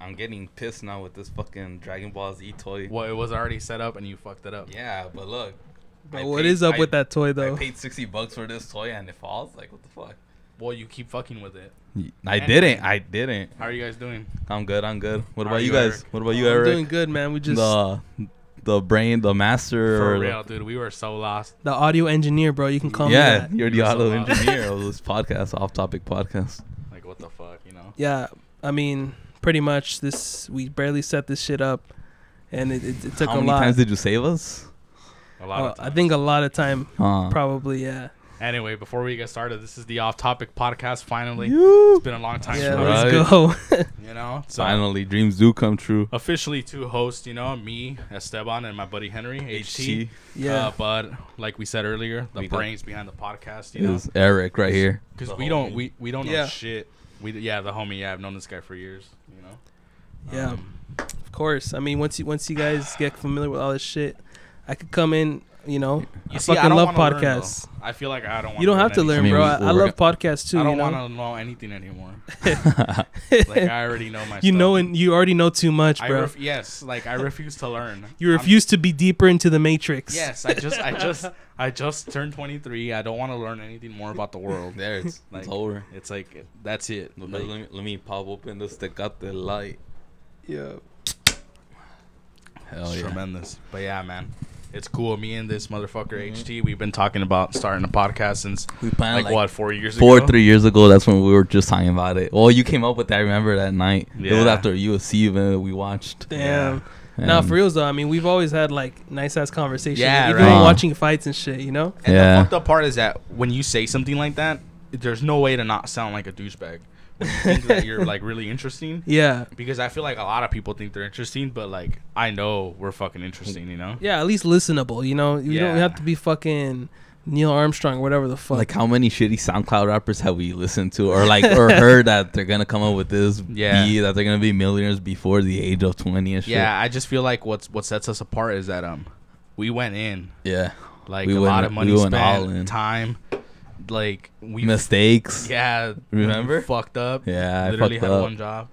I'm getting pissed now with this fucking Dragon Ball Z toy. Well, it was already set up and you fucked it up. Yeah, but look. Bro, I what paid- is up I- with that toy though? I paid sixty bucks for this toy and it falls. Like what the fuck? Well, you keep fucking with it. I Anyway. didn't. I didn't. How are you guys doing? I'm good. I'm good. What How about you you, guys? Eric? What about you, oh, I'm doing good, man. We just the the brain, the master. For or the- real, dude. We were so lost. the audio engineer, bro. You can call me yeah, you're the You're so auto loud. engineer of this podcast, off-topic podcast. Like, what the fuck, you know? Yeah, I mean, pretty much this. We barely set this shit up, and it, it, it took How a many lot. times did you save us? A lot Uh, of I think a lot of time, Huh. probably. Yeah. Anyway, before we get started, this is the off-topic podcast. Finally, Yoo. it's been a long time. Yeah. Right. Let's go. You know, so Finally, dreams do come true. officially two hosts. You know, me, Esteban, and my buddy Henry, HT. yeah. Uh, but like we said earlier, the We got- brains behind the podcast. You know, is Eric right here. because we don't we, we don't know Yeah. shit. We yeah, the homie. Yeah, I've known this guy for years. You know. Yeah. Um, Of course. I mean, once you once you guys get familiar with all this shit, I could come in. You know, I see, fucking don't love wanna learn, podcasts. I feel like I don't. you don't have to learn, I mean, bro. I, I love podcasts too. I don't you know, want to know anything anymore. like I already know my. you stuff. know, and you already know too much, I bro. ref- yes, like I refuse to learn. you I'm- refuse to be deeper into the matrix. Yes, I just, I just, I just turned 23. I don't want to learn anything more about the world. there, it's, Like, it's over. It's like that's it. Let, Like, me, let me pop open this Tecate light. Yeah. Hell it's yeah. tremendous. But yeah, man, it's cool. Me and this motherfucker. Mm-hmm. HT, we've been talking about starting a podcast since We planned like, like, what four years four, ago. three years ago. That's when we were just talking about it. Well, you came up with that. I remember that night. It was after a UFC event that we watched. Damn. And Now for reals though, I mean, we've always had like nice ass conversations. Yeah, even right. when watching fights and shit. You know. And Yeah. the fucked up part is that when you say something like that, there's no way to not sound like a douchebag. When you think that you're like really interesting, Yeah. because I feel like a lot of people think they're interesting, but like I know we're fucking interesting, you know. Yeah. At least listenable. You know. You don't have to be fucking Neil Armstrong or whatever the fuck. Like how many shitty SoundCloud rappers have we listened to or like or heard that they're gonna come up with this Yeah. beat, that they're gonna be millionaires before the age of twenty and shit. Yeah, I just feel like what's what sets us apart is that um we went in Yeah. like We a went- lot of we money went all spent, in. time, like we Mistakes. yeah Remember? we fucked up. Yeah, I literally fucked had up. one job.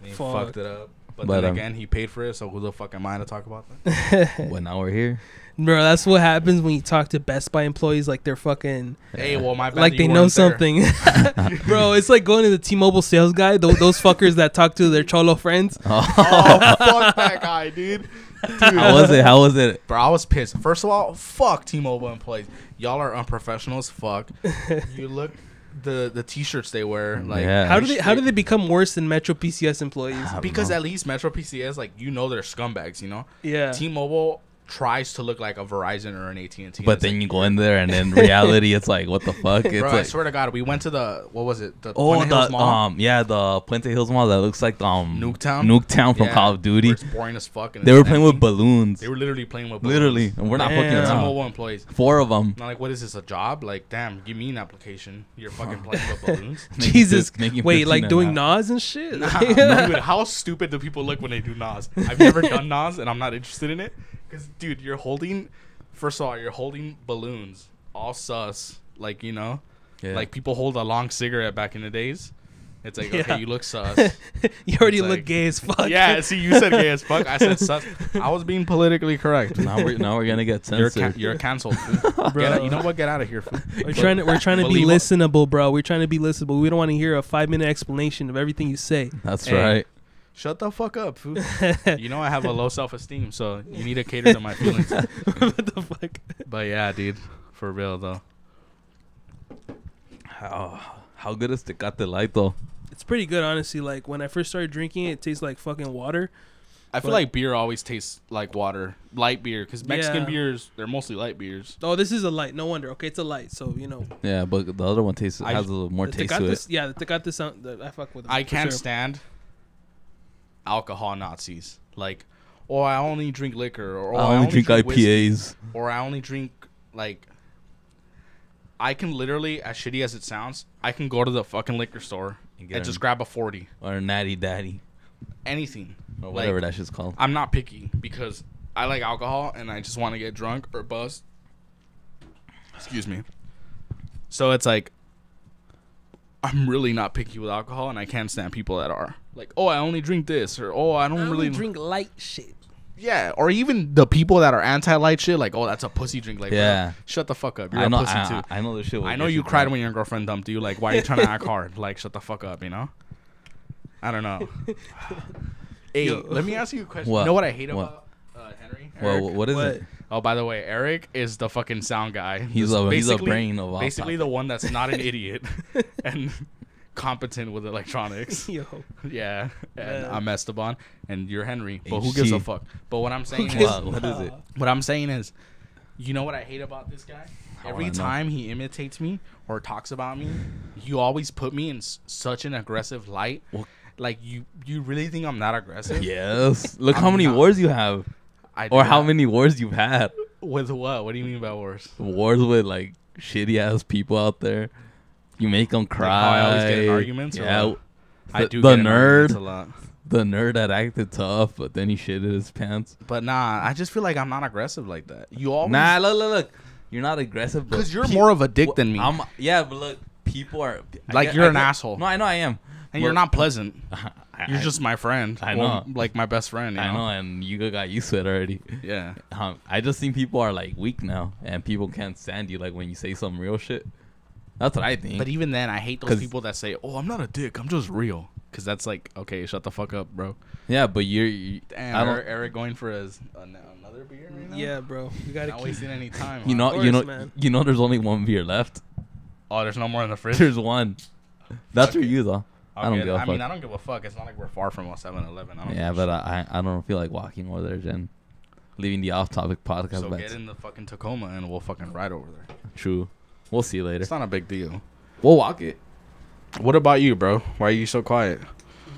And he Fuck. fucked it up. But, But, then um, again, he paid for it, so who the fuck am I to talk about that? Well, now we're here. Bro, that's what happens when you talk to Best Buy employees like they're fucking Hey, well, my bad like that they you know weren't there. something. Bro, it's like going to the T-Mobile sales guy, those, those fuckers that talk to their cholo friends. Oh, fuck that guy, dude. How was it? How was it? Bro, I was pissed. First of all, fuck T-Mobile employees. Y'all are unprofessional as fuck. you look the the t-shirts they wear like Yeah. How do they how do they become worse than Metro PCS employees? Because know. at least Metro PCS like you know they're scumbags, you know. Yeah. T-Mobile tries to look like a Verizon or an AT&T. But then you go in there and in reality, it's like, what the fuck? It's Bro, I swear to God, we went to the what was it? The oh, Puente Hills the Mall, um, yeah, the Puente Hills Mall that looks like the um Nuketown? Nuketown from Yeah, Call of Duty. It's boring as fuck. and They were playing with balloons. They were literally playing with Literally, and we're not Damn. fucking around. T-Mobile employees. Four of them. Not like, what is this a job? Like, damn, give me an application. You're fucking playing with balloons. Jesus. Making Wait, like doing hour. Nas and shit? Nah, dude, how stupid do people look when they do Nas? I've never done Nas, and I'm not interested in it. Cause, dude, you're holding. First of all, you're holding balloons, all sus. Like you know, Yeah. like people hold a long cigarette back in the days. It's like, Yeah. okay, you look sus. you already It's look like- gay as fuck. yeah, see, you said gay as fuck. I said sus. I was being politically correct. now we're now we're gonna get You're censored. ca- you're canceled. Fool. Get out, you know what? Get out of here. Fool. We're trying to we're trying to be listenable, bro. We're trying to be listenable. We don't want to hear a five minute explanation of everything you say. That's Hey. right. Shut the fuck up, fool. you know I have a low self esteem, so you need to cater to my feelings. what the fuck? But yeah, dude, for real though. How how good is Tecate Light though? It's pretty good, honestly. Like when I first started drinking it, it tastes like fucking water. I feel like beer always tastes like water, light beer, because Mexican Yeah. beers they're mostly light beers. Oh, this is a light. No wonder. Okay, it's a light. So you know, Yeah, but the other one tastes I- has a little more the taste to Tecates- it. Yeah, the Tecate sound. The, I fuck with. Them, I for can't sure. stand alcohol Nazis. Like, oh, I only drink liquor, or oh, I only drink whiskey, IPAs. or I only drink like. I can literally, as shitty as it sounds, I can go to the fucking liquor store And and, just grab a forty, Or a Natty Daddy. anything. Or Like, whatever that shit's called. I'm not picky because I like alcohol and I just want to get drunk or buzzed. Excuse me. So it's like I'm really not picky with alcohol and I can't stand people that are. Like, oh, I only drink this, or oh, I don't I really only drink light shit. Yeah, or even the people that are anti-light shit, like, oh, that's a pussy drink. Like, Yeah. bro, shut the fuck up. You're I know. a pussy I, too. I, I know this shit. I know you cried drunk. when your girlfriend dumped you. Like, why are you trying to act hard? Like, shut the fuck up, you know? I don't know. hey, Yo. let me ask you a question. What? You know what I hate What? about uh, Henry? Well, what is What? it? Oh, by the way, Eric is the fucking sound guy. He's This- a he's a basically- brain of all Basically, time. the one that's not an idiot and competent with electronics. Yo, Yeah, and Man. I'm Esteban, and you're Henry. But HG. who gives a fuck? But what I'm saying is, What? what is it? what I'm saying is, you know what I hate about this guy? I Every wanna know. time he imitates me or talks about me, you always put me in s- such an aggressive light. What? Like you, you really think I'm not aggressive? Yes. Look how I'm many not. wars you have, I or how not. many wars you've had. With what? What do you mean by worse? Wars with like shitty ass people out there. You make them cry. how I always get in arguments Yeah. what? I The- do. The get nerd, a lot. the nerd that acted tough, but then he shitted his pants. But nah, I just feel like I'm not aggressive like that. You always Nah, look, look, look. You're not aggressive, because you're pe- more of a dick than me, I'm, yeah, but look, people are I Like, get- you're I an get- asshole. No, I know I am. and you're not pleasant. I- You're just my friend. I Well, know. like my best friend. You I know? know, and you got used to it already. Yeah. Um, I just think people are like weak now, and people can't stand you like when you say some real shit. That's what I think. But even then, I hate those 'Cause- people that say, "Oh, I'm not a dick. I'm just real." Because that's like, okay, shut the fuck up, bro. yeah, but you're. You, Damn, I don't. Eric, Eric going for his an- another beer right now. yeah, bro, you gotta not keep. wasting any time. You huh? know, Of you course, know, man. you know. There's only one beer left. Oh, there's no more in the fridge. There's one. That's for Okay. you though. I don't Okay, give a I fuck. mean, I don't give a fuck. It's not like we're far from a 7-Eleven. I don't yeah, give but I don't feel like walking over there, Jen. Leaving the off-topic shit. podcast. so back. get in the fucking Tacoma and we'll fucking ride over there. True. We'll see you later. It's not a big deal. We'll walk it. What about you, bro? Why are you so quiet?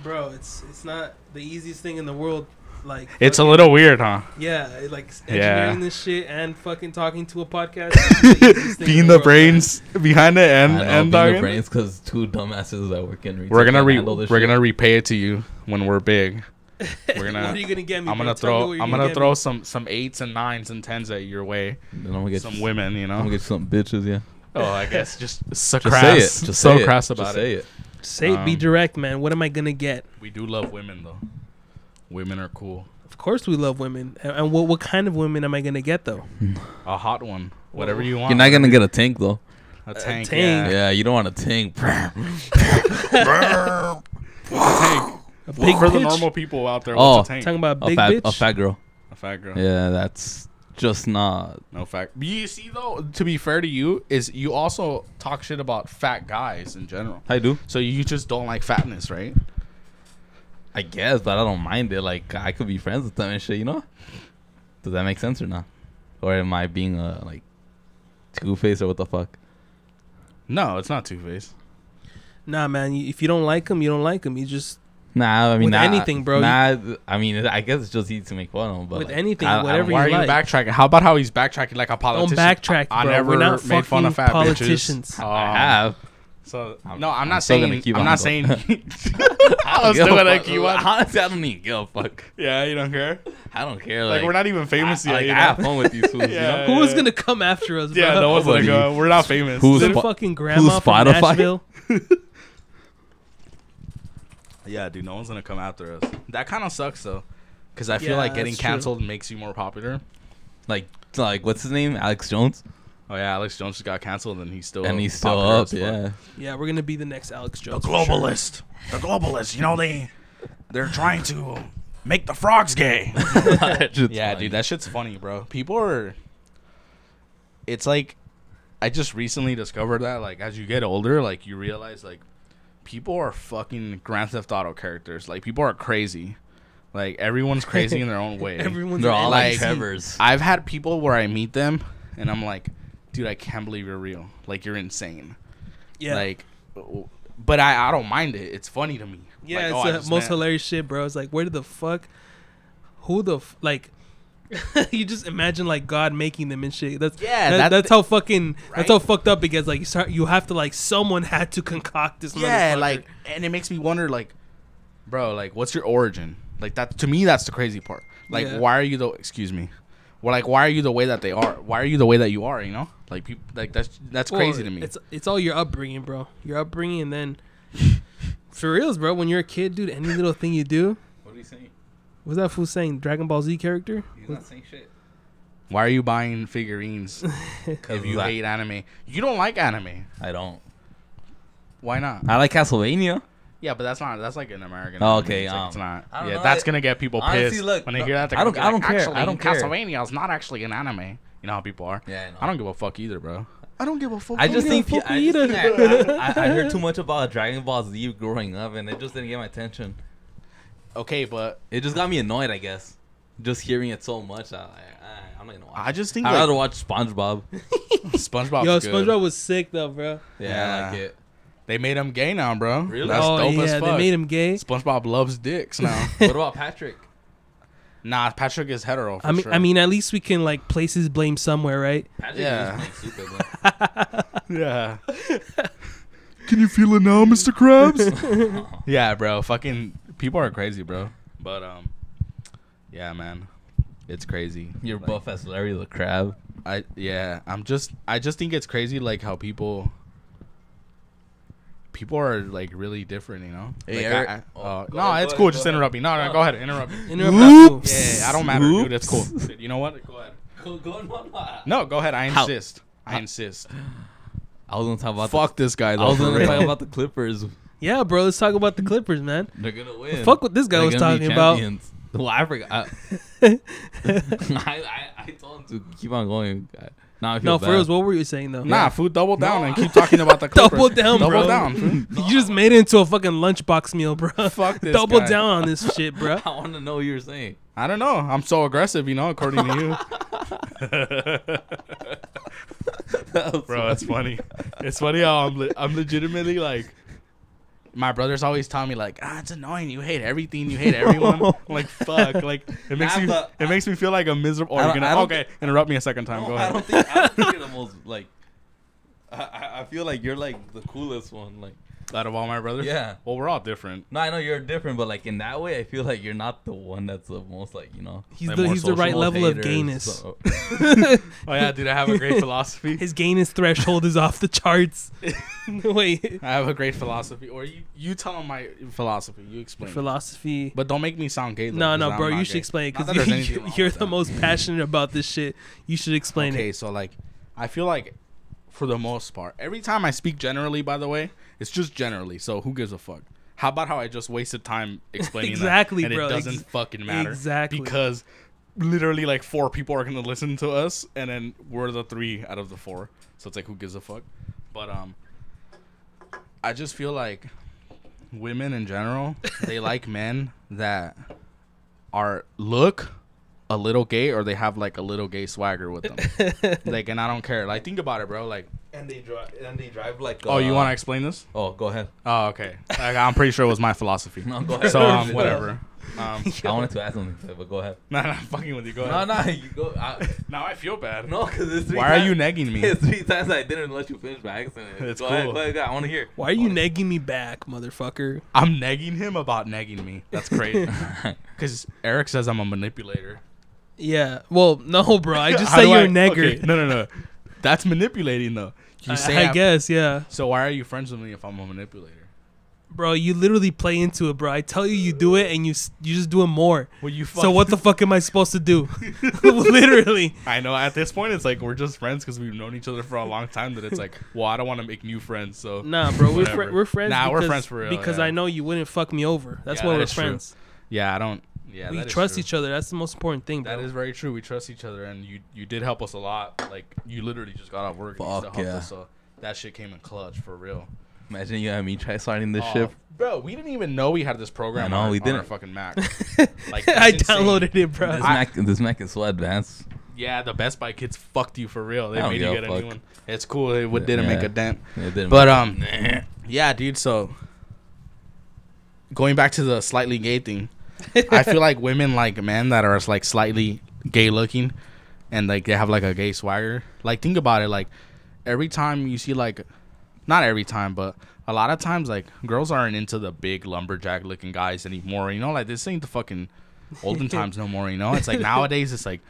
Bro, it's it's not the easiest thing in the world. Like It's a little weird, huh? Yeah, it, like Yeah. engineering this shit and fucking talking to a podcast. the easiest thing in Being the the world, brains behind it and I know, and being the brains because two dumbasses that work in retail We're gonna can't re- we're shit. gonna repay it to you when we're big. We're gonna- what are you gonna get me? I'm gonna Tell throw I'm gonna get throw me. some some eights and nines and tens at your way. Then I'm gonna get Some you, women, you know. I'm gonna get some bitches. Yeah. Oh, I guess just so Just crass. say it. Just so say crass it. about Just it. say it. Say it, be um, direct, man. What am I gonna get? We do love women though. Women are cool. Of course, we love women. And, and what what kind of women am I gonna get though? A hot one, whatever you want. You're not gonna get a tank though. a tank. tank. Yeah. Yeah, you don't want a tank. A tank. A big For the normal people out there, Oh. what's a tank? Talking about a big fat, bitch. a fat girl. A fat girl. Yeah, that's just not. No fact. You see though, to be fair to you, is you also talk shit about fat guys in general. I do. So you just don't like fatness, right? I guess, but I don't mind it. Like I could be friends with them and shit. You know? Does that make sense or not? Or am I being a like two face or what the fuck? No, it's not two face. Nah, man. If you don't like them, you don't like them. You just Nah, I mean With nah, anything, bro, Nah, I mean I guess it's just easy to make fun of them. But With like, anything, I- I don't- whatever Why are you you backtracking? How about how he's backtracking like a politician? don't backtrack, I, I bro. never We're not made fun of fucking fat politicians. bitches. I Um, have. So I'm- no, I'm I'm not still gonna saying. keep I'm on not saying. I I'm don't still give a gonna fuck. keep on. Honestly, I don't even give a fuck. Yeah, you don't care. I don't care. Like, Like, we're not even famous I, yet. like, you I have fun with these fools. Yeah. you know? Who is gonna come after us? Yeah, bro? no one's gonna go. We're not famous. Who's Is it Spo- fucking grandma from Spotify? Nashville? Yeah, dude, no one's gonna come after us. That kind of sucks though, because I feel Yeah, like getting that's true. canceled makes you more popular. Like, like what's his name? Alex Jones, Oh yeah, Alex Jones just got canceled and he's still and he's still popular up. as fuck. Yeah. Yeah, we're gonna be the next Alex the Jones. for sure. globalists. The globalist. You know they they're trying to make the frogs gay. Yeah, dude, that shit's funny, bro. People are. It's like, I just recently discovered that like as you get older, like you realize like, people are fucking Grand Theft Auto characters. Like people are crazy. Like everyone's crazy in their own way. Everyone's they're all like Trevor's. I've had people where I meet them and I'm like, dude, I can't believe you're real. Like you're insane. Yeah, Like, but I I don't mind it. It's funny to me. yeah, Like, it's oh, the most met- hilarious shit, bro. It's like, where the fuck? Who the f- like? you just imagine like God making them and shit. That's Yeah, that- that- that's how fucking Right? that's how fucked up because like you start you have to like someone had to concoct this. Yeah, like, and it makes me wonder, like, bro, like, what's your origin? Like that to me, that's the crazy part. Like, Yeah. why are you the? Excuse me. Well, like, why are you the way that they are? Why are you the way that you are? You know, like people, like that's that's Well, crazy to me. It's it's all your upbringing, bro. Your upbringing, and then For reals, bro. When you're a kid, dude, any little thing you do. What are you saying? What's that fool saying? Dragon Ball Z character? He's not saying shit. Why are you buying figurines Cause if you I, hate anime? You don't like anime. I don't. Why not? I like Castlevania. Yeah, but that's not. That's like an American. Oh, okay, It's, like, um, it's not. Yeah, know, that's I- gonna get people honestly, pissed look, when they no, hear that. they're I don't- be I don't care, Actually, I don't care." Castlevania is not actually an anime. You know how people are. Yeah, I know. I don't give a fuck either, bro. I don't give a fuck. I just think, give a pe- fuck I, just either. I, I, I heard too much about Dragon Ball Z growing up, and it just didn't get my attention. Okay, but It just got me annoyed, I guess. Just hearing it so much, I, I, I'm not gonna watch. I just think I'd like, rather watch SpongeBob. SpongeBob. Yo, good. SpongeBob was sick though, bro. Yeah, I like it. They made him gay now, bro. Really? That's oh dope yeah, as fuck. they made him gay. SpongeBob loves dicks now. What about Patrick? nah, Patrick is hetero. For I mean, sure. I mean, at least we can like place his blame somewhere, right? Patrick Yeah. is stupid. Yeah. Can you feel it now, Mr. Krabs? yeah, bro. Fucking people are crazy, bro. But um, yeah, man, it's crazy. You're Like, buff as Larry the Crab. I yeah, I'm just I just think it's crazy like how people people are like really different, you know. Hey, like, Eric. I, I, Oh, uh, no, ahead, it's cool. ahead, Just go interrupt ahead. me. No, no, No. go ahead. Interrupt me. Interrupt that fool. Yeah, yeah, I don't matter, dude. It's cool. You know what? Go ahead. No, go ahead. I How- insist. I insist. I was gonna talk about. Fuck this guy though. I was gonna talk about the Clippers. Yeah, bro. Let's talk about the Clippers, man. They're gonna win. Fuck what this guy They're was talking about. Well, I forgot. I, I, I told him to keep on going. Now I feel No, bad. for reals, what were you saying though? Nah, food, double down No. and keep talking about the Clippers. Double down, double bro. down. You just made it into a fucking lunchbox meal, bro. Fuck this Double guy. down on this shit, bro. I want to know what you were saying. I don't know. I'm so aggressive, you know, according to you. Bro, it's funny. It's funny how I'm, le- I'm legitimately like. My brothers always tell me like, ah, it's annoying. You hate everything. You hate everyone. Like, fuck. Like, it makes me, it makes me feel like a miserable. Or you're gonna okay? Interrupt me a second time. No, Go I ahead. don't think. I don't think you're the most like. I, I feel like you're like the coolest one. Like, Out of all my brothers. Yeah. Well, we're all different. no, I know you're different, but like in that way, I feel like you're not the one that's the most like you know. He's like, the he's the right social level of haters, gayness. so- Oh yeah, dude. I have a great philosophy. His gayness threshold is off the charts. Wait, I have a great philosophy. Or you, you tell him my philosophy. You explain. it. philosophy. But don't make me sound gay. Though, No, 'cause no, bro. You should gay. explain it because you, you're the that. most passionate about this shit. You should explain okay, it. Okay, so like, I feel like, for the most part, every time I speak generally, by the way, it's just generally. So who gives a fuck? How about how I just wasted time explaining Exactly, that, and bro. it doesn't Ex- fucking matter exactly. because literally like four people are gonna listen to us, and then we're the three out of the four. So it's like who gives a fuck? But um, I just feel like women in general they like men that are look a little gay or they have like a little gay swagger with them. like, and I don't care. Like, think about it, bro. Like, and they drive. And they drive like. oh, you uh, want to explain this? Oh, go ahead. Oh, okay. Like, I'm pretty sure it was my philosophy. No, go ahead. So um, whatever. Um, I wanted to ask something, but go ahead. nah, nah, I'm fucking with you. Go ahead. No, ahead. no, you go. I, Now I feel bad. no, because it's three Why are you negging me? It's three times I didn't let you finish by accident. It's go Ahead, cool. go ahead, go ahead. I want to hear. Why are you negging me back, motherfucker? I'm negging him about negging me. That's crazy. Because Eric says I'm a manipulator. Yeah. Well, no, bro. I just How said do you're I- a negger. okay, No, no, no. That's manipulating, though. You I, say I I'm- guess, yeah, So why are you friends with me if I'm a manipulator? bro. You literally play into it, bro. I tell you, you do it, and you s- you just do it more. Well, you. So what the fuck am I supposed to do? literally. I know. At this point, it's like we're just friends because we've known each other for a long time. That it's like, well, I don't want to make new friends. So Nah, bro. We're Whatever. we're friends. Nah, we're because, friends for real, Because yeah. I know you wouldn't fuck me over. That's Yeah, why that we're is true. friends. yeah, I don't. Yeah, we trust true. each other. That's the most important thing, bro. That is very true. We trust each other, and you you did help us a lot. Like you literally just got off work. and you Fuck still helped yeah. us, so that shit came in clutch for real. Imagine you and me try starting this Oh, ship. bro. We didn't even know we had this program. No, on, we on our didn't. fucking Mac. Like I that's insane. downloaded it, bro. This I- Mac, this Mac is so advanced. Yeah, the Best Buy kids fucked you for real. They made you give a get a new one. It's cool. It would- didn't make a dent. It didn't But, make- um, Nah. Yeah, dude. So going back to the slightly gay thing, I feel like women like men that are like slightly gay looking, and like they have like a gay swagger. Like think about it. Like every time you see like, not every time, but a lot of times like girls aren't into the big lumberjack looking guys anymore. You know, like this ain't the fucking olden times no more. You know, it's like nowadays it's like.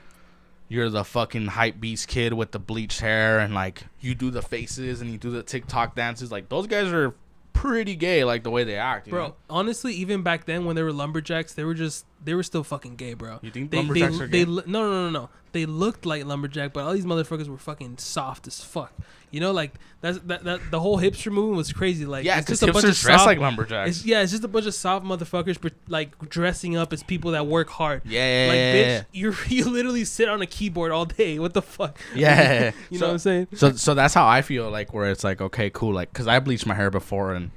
You're the fucking hype beast kid with the bleached hair and like you do the faces and you do the TikTok dances. Like those guys are pretty gay, like the way they act, you bro. know? Honestly, even back then when they were lumberjacks, they were just they were still fucking gay, bro. You think They, lumberjacks they, are gay? lo- no, no, no, no. They looked like lumberjack, but all these motherfuckers were fucking soft as fuck. You know, like that's that, that the whole hipster movement was crazy. Like, yeah, it's just a bunch of soft, like lumberjacks. it's, yeah, it's just a bunch of soft motherfuckers, pre- like dressing up as people that work hard. yeah, yeah, Like, bitch, you you literally sit on a keyboard all day. What the fuck? yeah. you so, know what I'm saying? So, so that's how I feel like, where it's like, okay, cool, like, because I bleached my hair before and.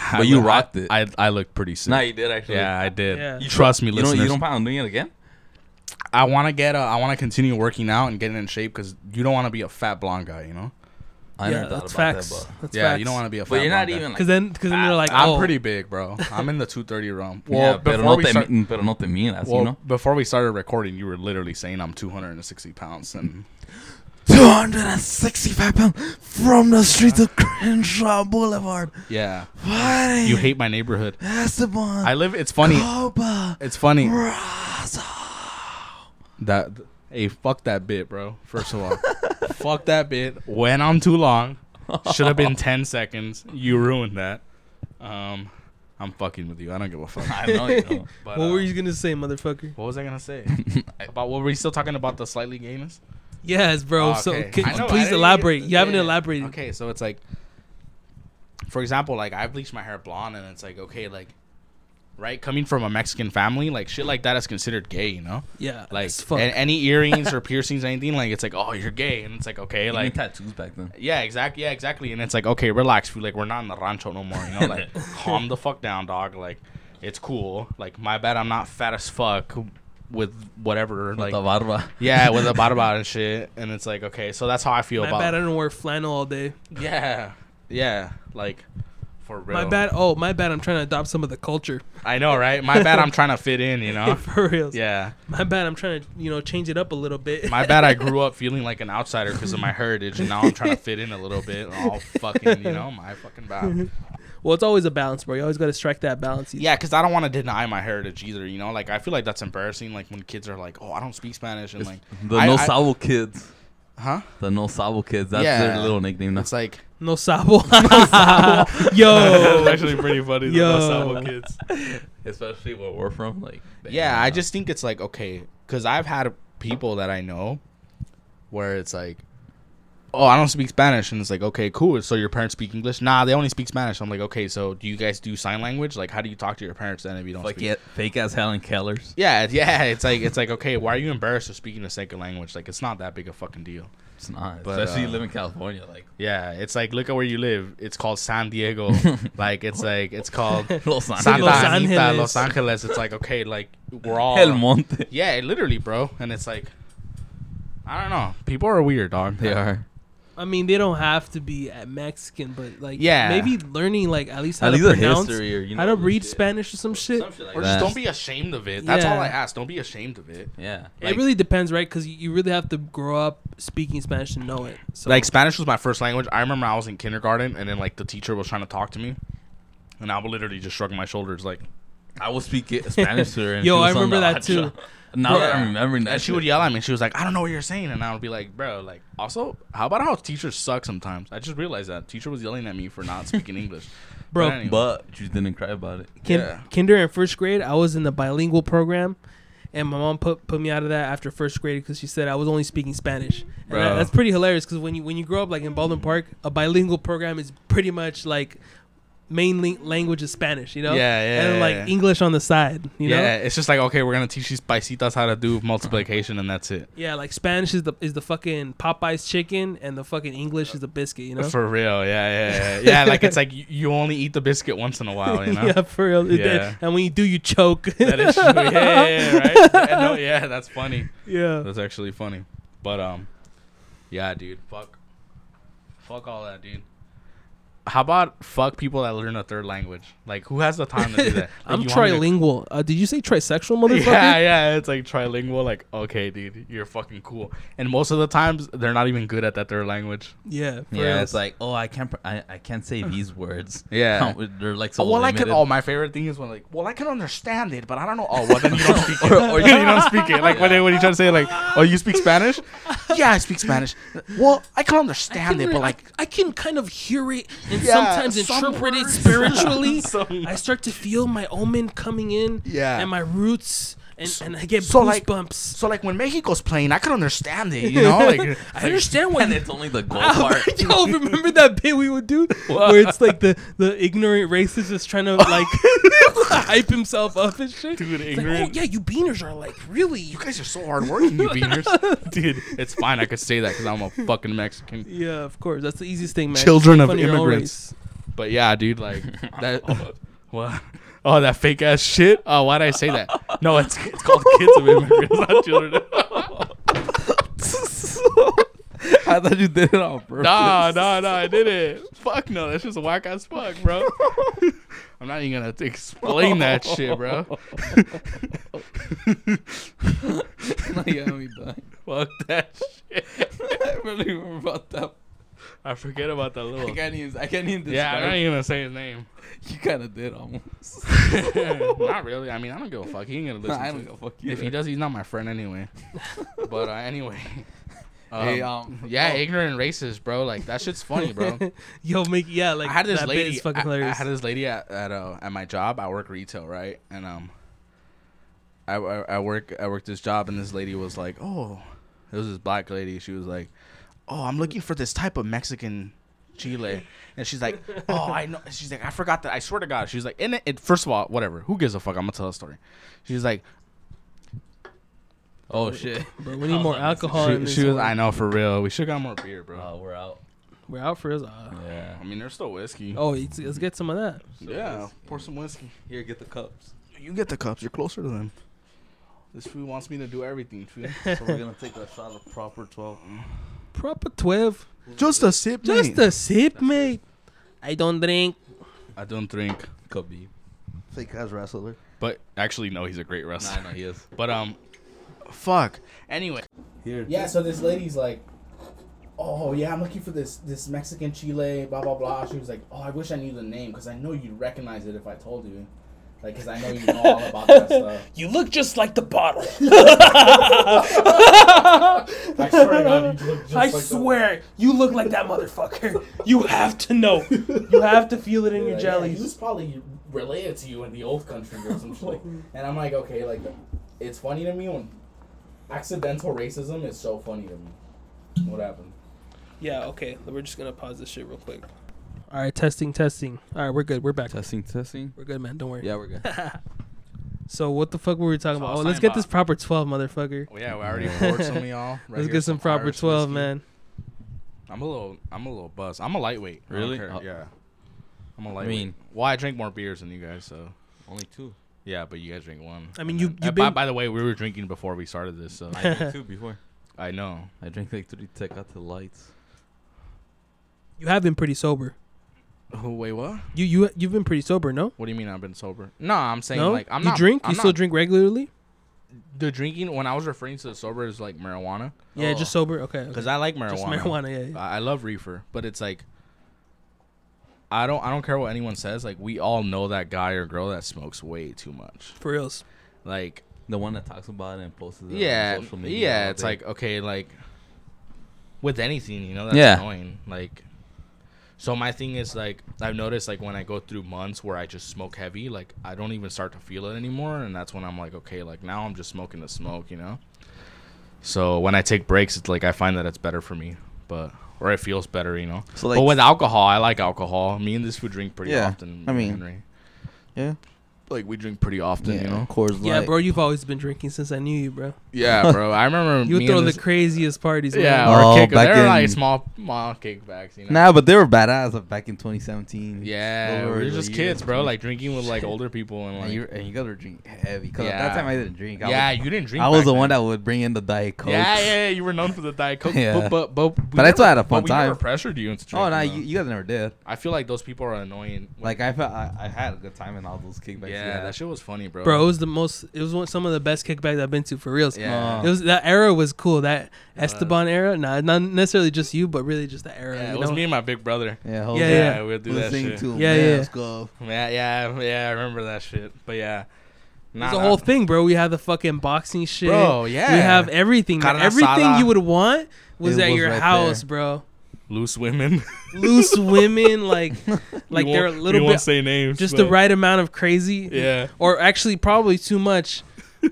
I But you look- rocked I, it. I, I looked pretty sick. Nah, you did actually. yeah, I did. Yeah. You trust me, You don't. listeners. You don't plan on doing it again? I want to get. A, I want to continue working out and getting in shape because you don't want to be a fat blonde guy. You know. I yeah, never thought that's about facts. that, That's yeah, facts. you don't want to be a fat. but you're not blonde guy. even like. Because then, because then they're like, I'm oh, pretty big, bro. I'm in the 230 realm. yeah, Well, pero before no we te, start, mi- pero no te miras, well, you know. before we started recording, you were literally saying I'm 260 pounds, and 265 pounds from the streets of Crenshaw Boulevard. yeah, What? you hate my neighborhood. Esteban. I live. It's funny. Copa. It's funny Raza. that. Hey, fuck that bit, bro. First of all, fuck that bit. Went on too long. Should have been 10 seconds. You ruined that. Um, I'm fucking with you. I don't give a fuck. I know you know. But, what uh, were you gonna say, motherfucker? What was I gonna say? about what were we still talking about the slightly gayness? Yes, bro. Oh, So okay. can, know, please elaborate. You haven't yeah. elaborated. Okay, so it's like, for example, like I bleached my hair blonde, and it's like, okay, like, right, coming from a Mexican family, like shit like that is considered gay, you know? Yeah, Like as fuck. a- any earrings or piercings, anything, like it's like, oh, you're gay, and it's like, okay, Even like. tattoos back then. Yeah, exactly. Yeah, exactly. And it's like, okay, relax. fool, Like, we're not in the rancho no more. You know, like, calm the fuck down, dog. Like, it's cool. Like, my bad. I'm not fat as fuck with whatever. Like Like, the barba. yeah, with a barba and shit. And it's like, okay, so that's how I feel My about. bad. I don't wear flannel all day. Yeah, yeah. Like, for real. My bad. Oh, my bad. I'm trying to adopt some of the culture. I know, right? My bad. I'm trying to fit in. You know. For real. Yeah. My bad. I'm trying to you know change it up a little bit. My bad. I grew up feeling like an outsider because of my heritage, and now I'm trying to fit in a little bit. All fucking, you know, my fucking bad. Well, it's always a balance, bro. You always got to strike that balance. Yeah, because I don't want to deny my heritage either. You know, like I feel like that's embarrassing. Like when kids are like, "Oh, I don't speak Spanish," and like, The I- no I- sabo kids. huh? The no sabo kids. That's Yeah. their little nickname. Now. It's like, No sabo. that's Yo. actually pretty funny. the Yo. Los Sabo kids. Especially where we're from. Like. Yeah, I just think it's like okay, because I've had people that I know where it's like, oh, I don't speak Spanish, and it's like, okay, cool. So your parents speak English? Nah, they only speak Spanish. I'm like, okay, so do you guys do sign language? Like, how do you talk to your parents then if you don't Like speak? yeah, fake ass Helen Kellers. Yeah, yeah. It's like it's like okay, why are you embarrassed of speaking a second language? Like, it's not that big a fucking deal. It's not. But, Especially uh, you live in California. Like. Yeah, it's like look at where you live. It's called San Diego. like it's like it's called Los Angeles. Santa Los Anita, Angeles. Los Angeles. It's like okay, like we're all El Monte. Yeah, literally, bro. And it's like I don't know. People are weird, dog. They are. I mean, they don't have to be Mexican, but like, Yeah. maybe learning like at least how At to least a pronounce, history or you know. how to read shit. Spanish or some shit. Some shit like Or that. just don't be ashamed of it. That's all I ask. Don't be ashamed of it. Yeah. Like- it really depends, right? Because you really have to grow up speaking Spanish to know it. So Like Spanish was my first language. I remember I was in kindergarten and then like the teacher was trying to talk to me, and I would literally just shrug my shoulders like, I will speak Spanish to her. And Yo, she was I on remember the that hot too. shot. Now Bro, that I'm remembering that, and she would yell at me. She was like, "I don't know what you're saying," and I would be like, "Bro, like also, how about how teachers suck sometimes?" I just realized that teacher was yelling at me for not speaking English. Bro, But anyway. But you didn't cry about it. kin- yeah. kinder and first grade, I was in the bilingual program, and my mom put put me out of that after first grade because she said I was only speaking Spanish. And Bro. that- that's pretty hilarious because when you when you grow up like in Baldwin Park, a bilingual program is pretty much like main language is Spanish, you know? Yeah, yeah, And like yeah. English on the side, you yeah, know? Yeah, it's just like okay, we're gonna teach these paisitas how to do multiplication, and that's it. Yeah, like Spanish is the is the fucking Popeyes chicken, and the fucking English is the biscuit, you know? For real, yeah, yeah, yeah. yeah like it's like you, only eat the biscuit once in a while, you know. yeah, for real. Yeah. And when you do, you choke. That is true. Yeah, yeah, yeah, right. Yeah, no, yeah, that's funny. yeah. That's actually funny. But um, yeah, dude, fuck, fuck all that, dude. How about fuck people that learn a third language? Like, who has the time to do that? Like, I'm you want me to- trilingual. Uh, did you say trisexual, motherfucker? Yeah, yeah, it's like trilingual. Like, okay, dude, you're fucking cool. And most of the times, they're not even good at that third language. Yeah. Yeah, real. it's like, oh, I can't, pr- I, I can't say these words. Yeah. they're like so Oh, well, I can. Oh, my favorite thing is when like, well, I can understand it, but I don't know. Oh, well, then you don't speak it. Or- or, or you don't speak it. Like when they, when you try to say like, oh, you speak Spanish? Yeah, I speak Spanish. Well, I can understand it, but like, I, can kind of hear it and Yeah, sometimes some interpret it spiritually. I start to feel my omen coming in Yeah. and my roots, and, and I get so, like- goosebumps. So like when Mexico's playing, I can understand it. You know, like I understand why and you it's only the goal Oh, part. Yo, remember that bit we would do where it's like the, the ignorant racist is just trying to like hype himself up and shit. Dude, It's like, oh yeah, you beaners are like really. you guys are so hardworking, you beaners. Dude, it's fine. I could say that because I'm a fucking Mexican. Yeah, of course. That's the easiest thing, man. Children of fun your own immigrants. But yeah, dude, like that. what? Oh, that fake ass shit. Oh, why did I say that? No, it's it's called kids of immigrants, not children. I thought you did it on purpose. nah, nah, nah. I did it. Fuck no, that's just whack as fuck, bro. I'm not even gonna explain that shit, bro. Now you got me dying. Fuck that shit. I really remember about that. I forget about that I little. can't even. I can't even describe. Yeah, I'm not even gonna say his name. You kind of did almost. not really. I mean, I don't give a fuck. He ain't gonna listen. I don't it. go fuck you. If he does, he's not my friend anyway. but uh, anyway. Um, Hey, um, yeah, oh. ignorant racist, bro. Like that shit's funny, bro. Yo, make yeah, like I had this lady. fucking I, I had this lady at at, uh, at my job. I work retail, right? And um, I, I I work I work this job, and this lady was like, "Oh, it was this black lady." She was like, "Oh, I'm looking for this type of Mexican chile," and she's like, "Oh, I know." She's like, "I forgot that." I swear to God, she's like, "In it, it first of all, whatever. Who gives a fuck? I'm gonna tell a story." She's like, Oh shit. Bro, we need more alcohol. she, she was. I know for real. We should got more beer, bro. Oh, we're out. We're out for us. Uh, Yeah. I mean, there's still whiskey. oh, let's, let's get some of that. yeah, pour some whiskey. Here, get the cups. You get the cups. You're closer to them. This food wants me to do everything, food. so we're gonna take a shot of proper twelve. Proper twelve. Just a sip, Just a sip, mate. I don't drink. I don't drink, Khabib. Fake ass wrestler. but actually, no, he's a great wrestler. I know he is. But um, fuck. Anyway, Here. Yeah, so this lady's like, oh yeah, I'm looking for this this Mexican chile, blah blah blah. She was like, oh, I wish I knew the name because I know you'd recognize it if I told you, like because I know you know all about that stuff. You look just like the bottle. I swear God, you look just I like the- swear, you look like that motherfucker. You have to know. You have to feel it in your Yeah, jellies. he was probably related to you in the old country or some shit. And I'm like, okay, like it's funny to me when accidental racism is so funny to me. What happened? Yeah, okay. We're just gonna pause this shit real quick. All right, testing, testing. All right, we're good. We're back. Testing, testing. We're good, man. Don't worry. Yeah, we're good. So what the fuck were we talking So about? Oh, let's talking get this proper twelve, motherfucker. Oh, yeah, we already poured some of y'all. Right let's get some proper Irish twelve, whiskey. man. I'm a little, I'm a little buzzed. I'm a lightweight. I don't Really? care. Oh. Yeah. I'm a I lightweight. mean- well, I drink more beers than you guys, so Only two. yeah. But you guys drink one. I mean, you- then- you've uh, by, been- by the way, we were drinking before we started this, so I drank two before. I know. I drank like three Tecate lights. You have been pretty sober. Oh, wait, what? You you you've been pretty sober, no? What do you mean I've been sober? No, I'm saying no. like I'm you not. drink? I'm you still drink regularly? The drinking when I was referring to the sober is like marijuana Yeah, Oh. just sober. Okay. because okay. I like marijuana. just marijuana. Yeah. yeah. I I love reefer, but it's like I don't I don't care what anyone says. Like we all know that guy or girl that smokes way too much. For reals. Like The one that talks about it and posts it yeah, on social media. yeah. It's like okay, like with anything, you know, that's Yeah. annoying. Like so my thing is like I've noticed like when I go through months where I just smoke heavy, like I don't even start to feel it anymore, and that's when I'm like, okay, like now I'm just smoking the smoke, you know. So when I take breaks, it's like I find that it's better for me, but or it feels better, you know. So but like, with alcohol, I like alcohol. Me and this would drink pretty Yeah, often. I mean, Henry. yeah, like we drink pretty often, yeah, you know. Coors Yeah, Light. bro. You've always been drinking since I knew you, bro. Yeah, bro. I remember You would me throw and the this- craziest parties. Man. yeah, Oh, or kick. back They're like small, small kickbacks, you know. Nah, but they were badass back in 2017. Yeah, Over we were the just years, kids, bro. Like drinking with like older people and And like. you and you gotta drink heavy. Cause at Yeah. that time I didn't drink. I yeah, was, you didn't drink. I was back the one then. that would bring in the diet coke. Yeah, yeah, yeah, you were known for the diet coke. Yeah. But but but, we But I still had a but fun we never time. pressured you into oh, drinking. Oh no, you, you guys never did. I feel like those people are annoying. Like I felt I, I had a good time in all those kickbacks. yeah, that shit was funny, bro. Bro, it was the most. It was one, some of the best kickbacks I've been to for reals. Yeah. It was that era was cool. That Yeah. Esteban era. Nah, not necessarily just you, but really just the era. Yeah, you it was know? me and my big brother. Yeah, Yeah, yeah. we'd do that Listening shit. to Yeah, yeah. Mask Off. Yeah, yeah, yeah. I remember that shit. But yeah, It Nah, was a nah. whole thing, bro. We have the fucking boxing shit. Bro, yeah. We have everything. man. Everything you would want was It at was your right house, there. bro. Loose women. loose women, like like they're a won't- little we won't bit say names, just the right amount of crazy. Yeah. Or actually, probably too much.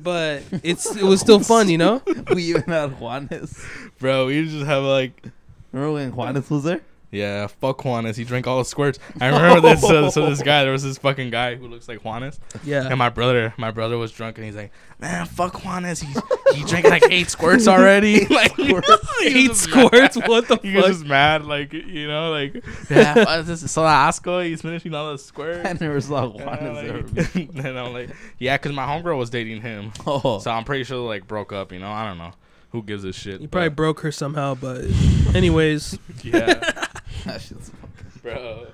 But it's it was still fun, you know. we even had Juanes. Bro, we just have like Remember when Juanes was there? Yeah, fuck Juanes. He drank all the squirts. I remember this. So, so this guy, there was this fucking guy who looks like Juanes, Yeah. and my brother, my brother was drunk, and he's like, "Man, fuck Juanes. He he drank like eight squirts already. like he Eight just mad. squirts. What the fuck? He was fuck? just mad, like you know, like yeah, fuck, this is so asco. He's finishing all the squirts. I never saw Yeah, Juanes there. like, and I'm like, yeah, because my homegirl was dating him, Oh, so I'm pretty sure they, like broke up. You know, I don't know. Who gives a shit? You probably broke her somehow, but anyways, yeah. That shit's fucking. bro.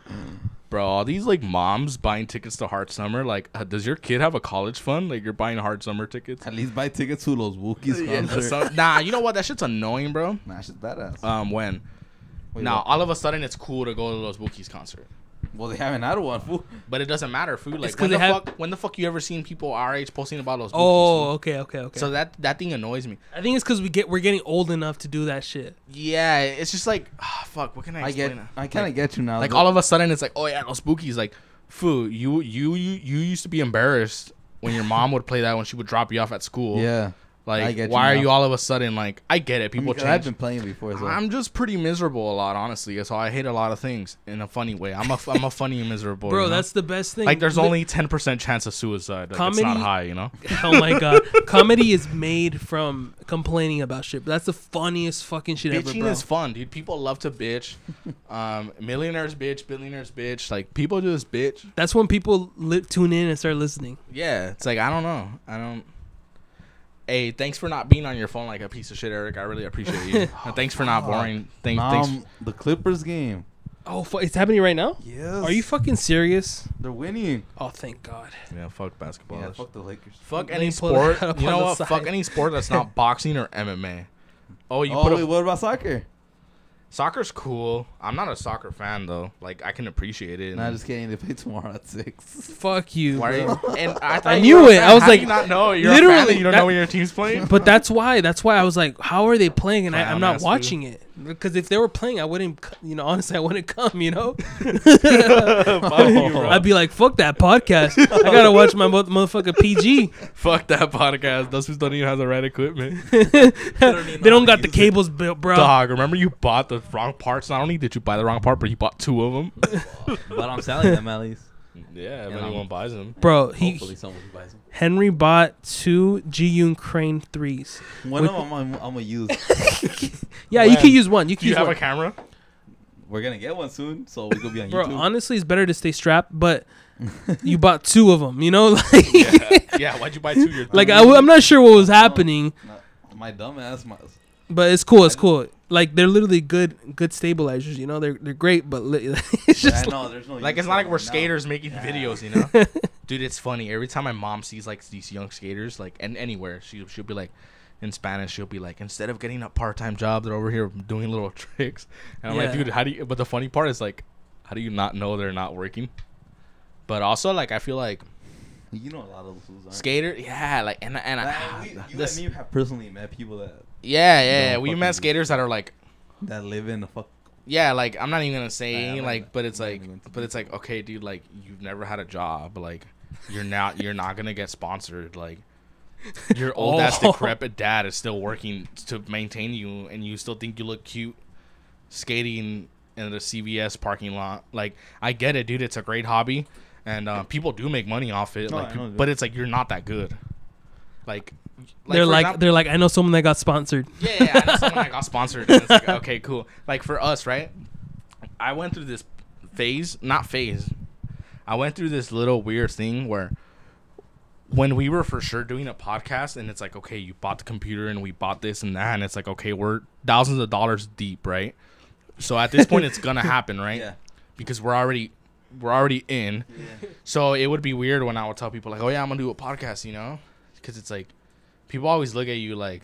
Bro, all these like moms buying tickets to Hard Summer. Like, uh, does your kid have a college fund? Like, you're buying Hard Summer tickets? At least buy tickets to those Bukis Yeah, concert. some- nah, you know what? That shit's annoying, bro. Nah, shit's badass. Um, when Wait, now what? all of a sudden it's cool to go to those Wookiees concert, well, they haven't had one. Fool. but it doesn't matter, food. Like when the have- fuck, when the fuck you ever seen people our age posting about those? Oh, fool? okay, okay, okay. so that that thing annoys me. I think it's because we get we're getting old enough to do that shit. Yeah, it's just like, ah, fuck. What can I? I Explain get. it? I kind of like, get you now. like though. all of a sudden it's like, oh yeah, those spookies. Like, foo, you you you you used to be embarrassed when your mom would play that when she would drop you off at school. Yeah. I Like, get you why are now. you all of a sudden like? I get it. I People change. I've been playing before, so I'm just pretty miserable a lot, honestly. So I hate a lot of things in a funny way. I'm a I'm a funny and miserable. Bro, you know? that's the best thing. like there's Li- only ten percent chance of suicide. Like, it's Comedy- not high, you know. oh my god, comedy is made from complaining about shit. That's the funniest fucking shit ever, Bitching is fun, dude. People love to bitch. Um, millionaires bitch, billionaires bitch. Like people just bitch. That's when people li- tune in and start listening. Yeah, it's like I don't know. I don't. Hey, thanks for not being on your phone like a piece of shit, Eric. I really appreciate you. and thanks for not boring. Thank, thanks. um, the Clippers game. Oh, fu- it's happening right now. Yes. Are you fucking serious? They're winning. Oh, thank God. Yeah, fuck basketball. Yeah, fuck the Lakers. Fuck Let any pull that sport. up You on know the what? side. Fuck any sport that's not boxing or MMA. Oh, you oh, put wait, a, what about soccer? Soccer's cool. I'm not a soccer fan though. Like I can appreciate it. Nah, and- just kidding. They play tomorrow at six. Fuck you. Why are you, and I, I knew were it. I was How do like- you not know. You're Literally, a fan you don't that- know when your team's playing. But that's why. That's why I was like, how are they playing? And I, I'm not ass watching it because if they were playing, I wouldn't. c- You know, honestly, I wouldn't come. You know, Fuck you, bro. I'd be like, fuck that podcast. I gotta watch my mo- motherfucker PG. Fuck that podcast. Those who don't even have the right equipment. they don't got the cables built, bro. Dog, remember you bought the wrong parts? Not only did you buy the wrong part, but you bought two of them. but I'm selling them at least. Yeah, if Yeah, anyone I'm- buys them. Bro, he Hopefully someone buys them. Henry bought two Zhiyun Crane threes. One of them I'm, I'm gonna use. Yeah, you When? can use one. You Do can you use have one. a camera? We're gonna get one soon, so we could be on Bro, YouTube. honestly, it's better to stay strapped, but you bought two of them. You know, like, yeah. yeah. Why'd you buy two? You're like I, am not sure what was happening, Not- my dumb ass. My, but it's cool. It's cool. Like they're literally good, good stabilizers. You know, they're they're great, but li- it's just I know there's no. Like it's not like we're them now. skaters making videos, you know. Dude, it's funny. Every time my mom sees like these young skaters, like and anywhere, she she'll be like, in Spanish, she'll be like, instead of getting a part time job, they're over here doing little tricks. And I'm like, dude, how do you? But the funny part is like, how do you not know they're not working? But also, like, I feel like You know a lot of those fools aren't. skater, yeah, like, and and Like, I, we, you this, and me have personally met people that yeah, yeah, yeah. We met skaters that are like, that live in the fuck. yeah, like I'm not even gonna say Yeah, like, but it's like, but it's like, okay, dude, like you've never had a job, like you're not, you're not gonna get sponsored, like your old ass Oh. decrepit dad is still working to maintain you, and you still think you look cute skating in the CVS parking lot. Like I get it, dude. It's a great hobby, and uh, people do make money off it. No, like, I know, but it's like you're not that good. Like, they're like example- they're like I know someone that got sponsored. yeah, yeah, yeah I know someone that got sponsored. And it's like, okay, cool. Like for us, right? I went through this phase, not phase. I went through this little weird thing where when we were for sure doing a podcast and it's like, okay, you bought the computer and we bought this and that and it's like, okay, we're thousands of dollars deep, right? So at this point it's gonna happen, right? Yeah. Because we're already we're already in. yeah. So it would be weird when I would tell people like, "Oh yeah, I'm gonna do a podcast," you know, because it's like people always look at you like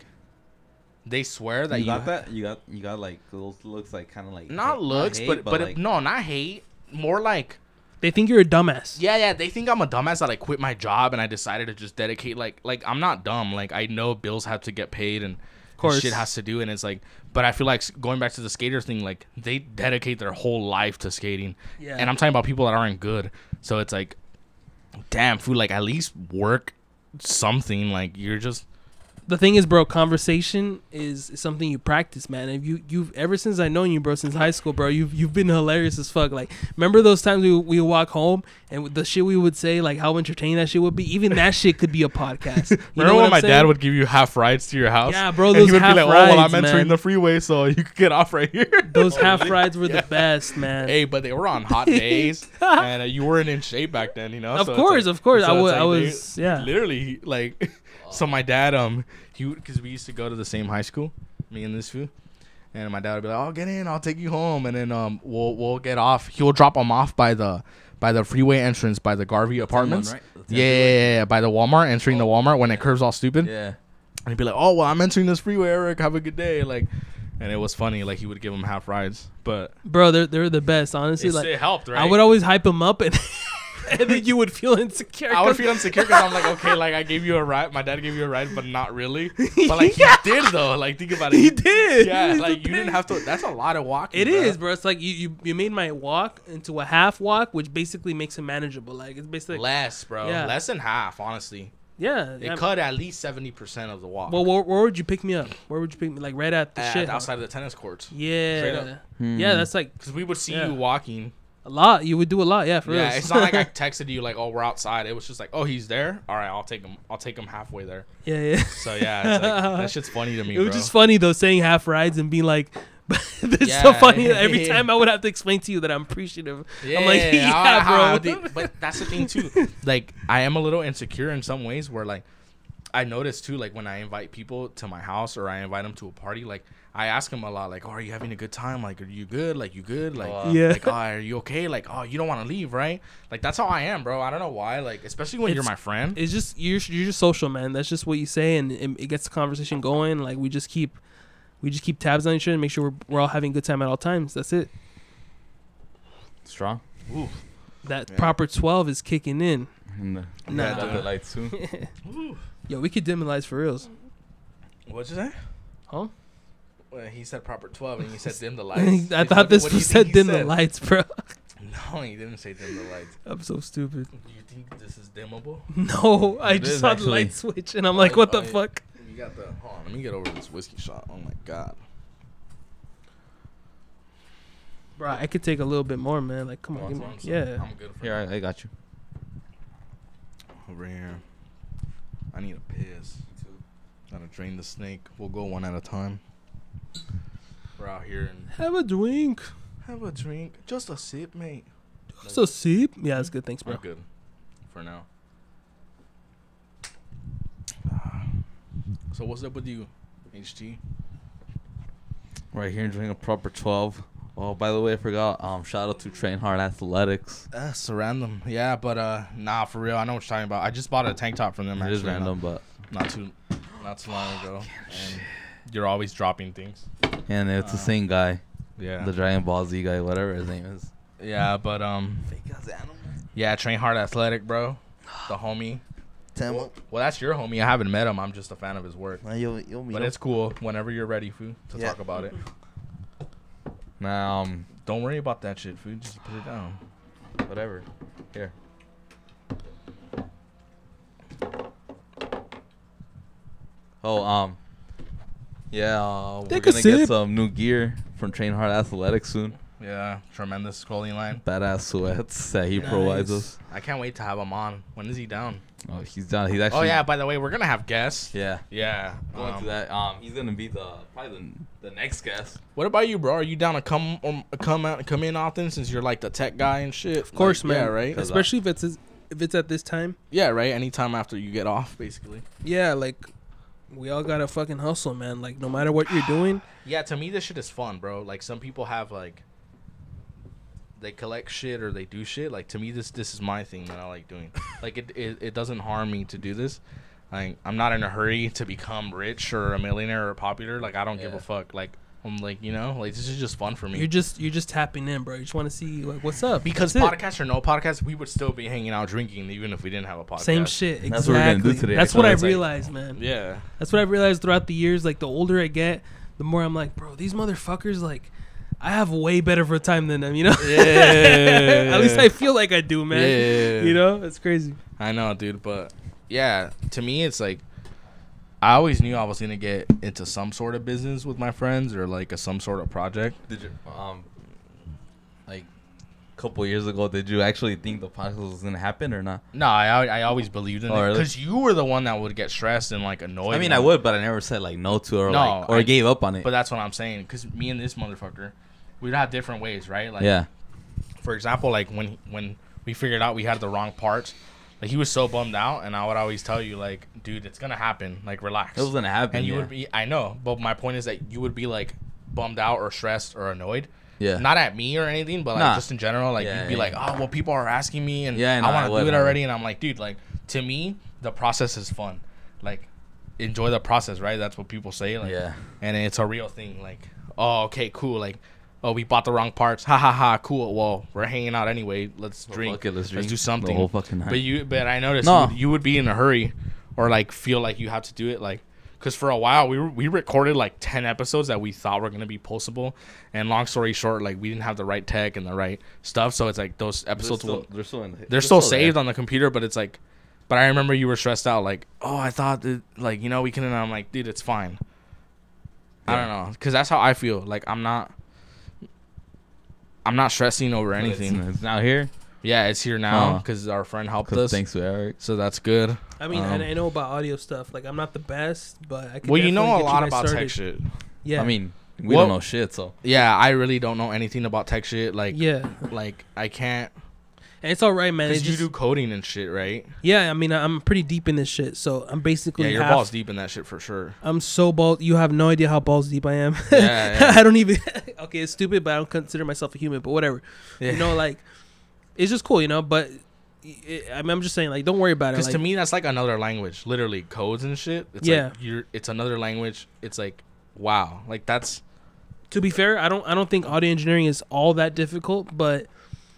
they swear that you you, got that? You got you got like those looks like kind of like not hate- looks, hate, but but, like, no, not hate, more like They think you're a dumbass. yeah, yeah. They think I'm a dumbass that I quit my job and I decided to just dedicate like like I'm not dumb. Like I know bills have to get paid and course. shit has to do, and it's like. But I feel like going back to the skater thing, like they dedicate their whole life to skating, Yeah. and I'm talking about people that aren't good. So it's like, damn, food. Like at least work something. Like you're just the thing is, bro, conversation is, is something you practice, man. If you you've ever since I known you, bro, since high school, bro, you've you've been hilarious as fuck. Like, remember those times we we would walk home and the shit we would say, like how entertaining that shit would be. Even that shit could be a podcast. You know Remember when I'm my saying? dad would give you half rides to your house? Yeah, bro, And those he would half be like, "Oh, well, I'm entering man. the freeway, so you could get off right here." Those half rides were the best, man. hey, but they were on hot days, and uh, you weren't in shape back then, you know. Of so course, like- of course. so I like I they- was- yeah. literally like. So my dad, um, he because we used to go to the same high school, me and this fool, and my dad would be like, "Oh, get in, I'll take you home," and then um, we'll we'll get off. He'll drop him off by the by the freeway entrance by the Garvey apartments. right? The Yeah, yeah, yeah, yeah, by the Walmart, entering the Walmart when it curves all stupid. Yeah. And he'd be like, "Oh, well, I'm entering this freeway, Eric. Have a good day." Like, and it was funny. Like he would give him half rides, but Bro, they're they're the best. Honestly, it's- like it helped, right? I would always hype him up, and and then you would feel insecure. I would feel insecure because I'm like, okay, like I gave you a ride. My dad gave you a ride, but not really. But like he did though. Like think about it. He did. Yeah, He's like the you didn't have to. That's a lot of walking. It bro. is, bro. It's like you, you you made my walk into a half walk, which basically makes it manageable. Like it's basically less, bro. Yeah. Less than half, honestly. yeah. It yeah. cut at least seventy percent of the walk. Well, where, where would you pick me up? Where would you pick me? Like right at the at, shit. outside of the tennis courts. Yeah. up. Yeah, that's like Because we would see Yeah. you walking. A lot. You would do a lot. Yeah, for yeah, it's not like I texted you like, "Oh, we're outside." It was just like, "Oh, he's there. All right, I'll take him. I'll take him halfway there." yeah, yeah. So yeah, it's like, that shit's funny to me, It was bro. just funny though, saying half rides and being like, it's so funny. that Every time I would have to explain to you that I'm appreciative. I'm like, yeah, bro. but that's the thing too. Like, I am a little insecure in some ways where like I notice too, like when I invite people to my house or I invite them to a party, like I ask him a lot, like, "Oh, are you having a good time? Like, are you good? Like, you good? Like, Oh, wow. Yeah. like, oh, are you okay? Like, oh, you don't want to leave, right? Like, that's how I am, bro. I don't know why. Like, especially when you're my friend. It's just you're you're just social, man. That's just what you say, and it, it gets the conversation going. Like we just keep we just keep tabs on each other and make sure we're, we're all having a good time at all times. That's it. Strong. Ooh. That Yeah. proper twelve is kicking in. And the, Nah. yeah, the lights too. Yo, we could dim the lights for reals. What'd you say? Huh? Well, he said proper twelve, and you said dim the lights. I What- thought this what was said he dim the lights, bro. No, he didn't say dim the lights. I'm so stupid. Do you think this is dimmable? No, I It just is saw the light switch, and I'm like, oh, what the oh, I- fuck? You got the. Hold on, let me get over this whiskey shot. Oh my god. Bro, I could take a little bit more, man. Like, come on, Want give me, some? yeah. I'm good for Here, I, I got you. over here. I need a piss. Gotta drain the snake. We'll go one at a time. We're out here and Have a drink. have a drink. Just a sip, mate. Just a sip. Yeah, that's good. Thanks, bro. I'm good for now. So what's up with you, HG? Right here, drinking a proper 12. Oh, by the way, I forgot. Um, shout out to Train Hard Athletics. That's random. Yeah, but uh, nah, for real. I know what you're talking about. I just bought a tank top from them. It is actually, random, but Not, not too, not too long ago. And you're always dropping things. and it's the Uh, same guy, Yeah. the Dragon Ball Z guy, whatever his name is. yeah, but um, Fake ass animal. yeah, train hard athletic, bro. The homie. Well, well, that's your homie. I haven't met him. I'm just a fan of his work. you'll, you'll meet But him. it's cool whenever you're ready, food, to Yeah. talk about it. Now, um, Don't worry about that shit, food. Just put it down. whatever. Here. Oh, um, yeah, uh, we're Take a gonna get sip. some new gear from Train Hard Athletics soon. Yeah, tremendous clothing line. Badass sweats that he provides us. I can't wait to have him on. When is he down? Oh, he's done. He's actually. Oh yeah, by the way, we're gonna have guests. Yeah. Yeah. Going um, to that. Um, he's gonna be the probably the, the next guest. What about you, bro? Are you down to come um, come out come in often since you're like the tech guy and shit? Of course, Like, man. Yeah, right. Cause, uh, Especially if it's if it's at this time. Yeah, right. Anytime after you get off, basically. Yeah, like we all gotta fucking hustle, man. Like no matter what you're doing. Yeah, to me this shit is fun, bro. Like some people have like they collect shit or they do shit. Like to me this this is my thing that I like doing. like it, it it doesn't harm me to do this. Like I'm not in a hurry to become rich or a millionaire or popular. Like I don't give a fuck. Like I'm like, you know, like this is just fun for me. You're just you're just tapping in, bro. You just want to see like what's up because That's it. podcast or no podcast, we would still be hanging out drinking even if we didn't have a podcast. Same shit. Exactly. That's what we're gonna do today, That's actually. what I It's like- realized, man. Yeah. That's what I realized throughout the years. Like the older I get, the more I'm like, bro, these motherfuckers like. I have way better for a time than them, you know. Yeah. At least I feel like I do, man. Yeah. You know, it's crazy. I know, dude, but yeah, to me it's like I always knew I was gonna get into some sort of business with my friends or like a some sort of project. Did you um like a couple years ago? Did you actually think the podcast was gonna happen or not? No, I I always believed in Oh, it really? because you were the one that would get stressed and like annoyed. I mean, I would, but I never said like no to or No, like or I- gave up on it. But that's what I'm saying because me and this motherfucker, we'd have different ways, right? Like, yeah, for example, like when when we figured out we had the wrong parts, like he was so bummed out, and I would always tell you like, dude, it's gonna happen. Like, relax. it was gonna happen. and you yeah. would be I know, but my point is that you would be like bummed out or stressed or annoyed. yeah. Not at me or anything, but like Nah. just in general, like Yeah, you'd be yeah, like, oh well, people are asking me, and Yeah, I know, I I want to do it already, and I'm like, dude, like to me, the process is fun. Like, enjoy the process, right? That's what people say. Like, yeah. and it's a real thing. Like, oh, okay, cool. Like, oh, we bought the wrong parts. Ha ha ha. Cool. Well, we're hanging out anyway. Let's Well, drink. it, let's drink do the something. whole fucking night. But you, but I noticed No. you, would, you would be in a hurry, or like feel like you have to do it. Like, because for a while we were, we recorded like ten episodes that we thought were gonna be postable, and long story short, like we didn't have the right tech and the right stuff. So it's like those They're episodes still, will, they're still, in the, they're still there. saved on the computer, but it's like, but I remember you were stressed out, like, oh, I thought that, like, you know, we can, and I'm like, dude, it's fine. I don't know, cause that's how I feel. Like, I'm not, I'm not stressing over But it's- anything. It's, now here. yeah, it's here now, Oh. cause our friend helped us, thanks to Eric. so that's good. I mean, Um, and I know about audio stuff. Like, I'm not the best, but I. Could Well, you know a lot about started. tech shit. Yeah, I mean, we What- don't know shit, so Yeah, I really don't know anything about tech shit. Like, yeah, like I can't, and it's all right, man. cause you do coding and shit, right? yeah, I mean, I'm pretty deep in this shit, so I'm basically Yeah, your half, balls deep in that shit for sure. I'm so balls. You have no idea how balls deep I am. Yeah, yeah. I don't even. okay, it's stupid, but I don't consider myself a human. But whatever. You know, like it's just cool, you know. But it, I mean, I'm just saying, like, don't worry about it. Because Like, to me, that's like another language. Literally, codes and shit. It's Yeah. like you're. It's another language. It's like, wow, like that's. to be fair, I don't. I don't think audio engineering is all that difficult, but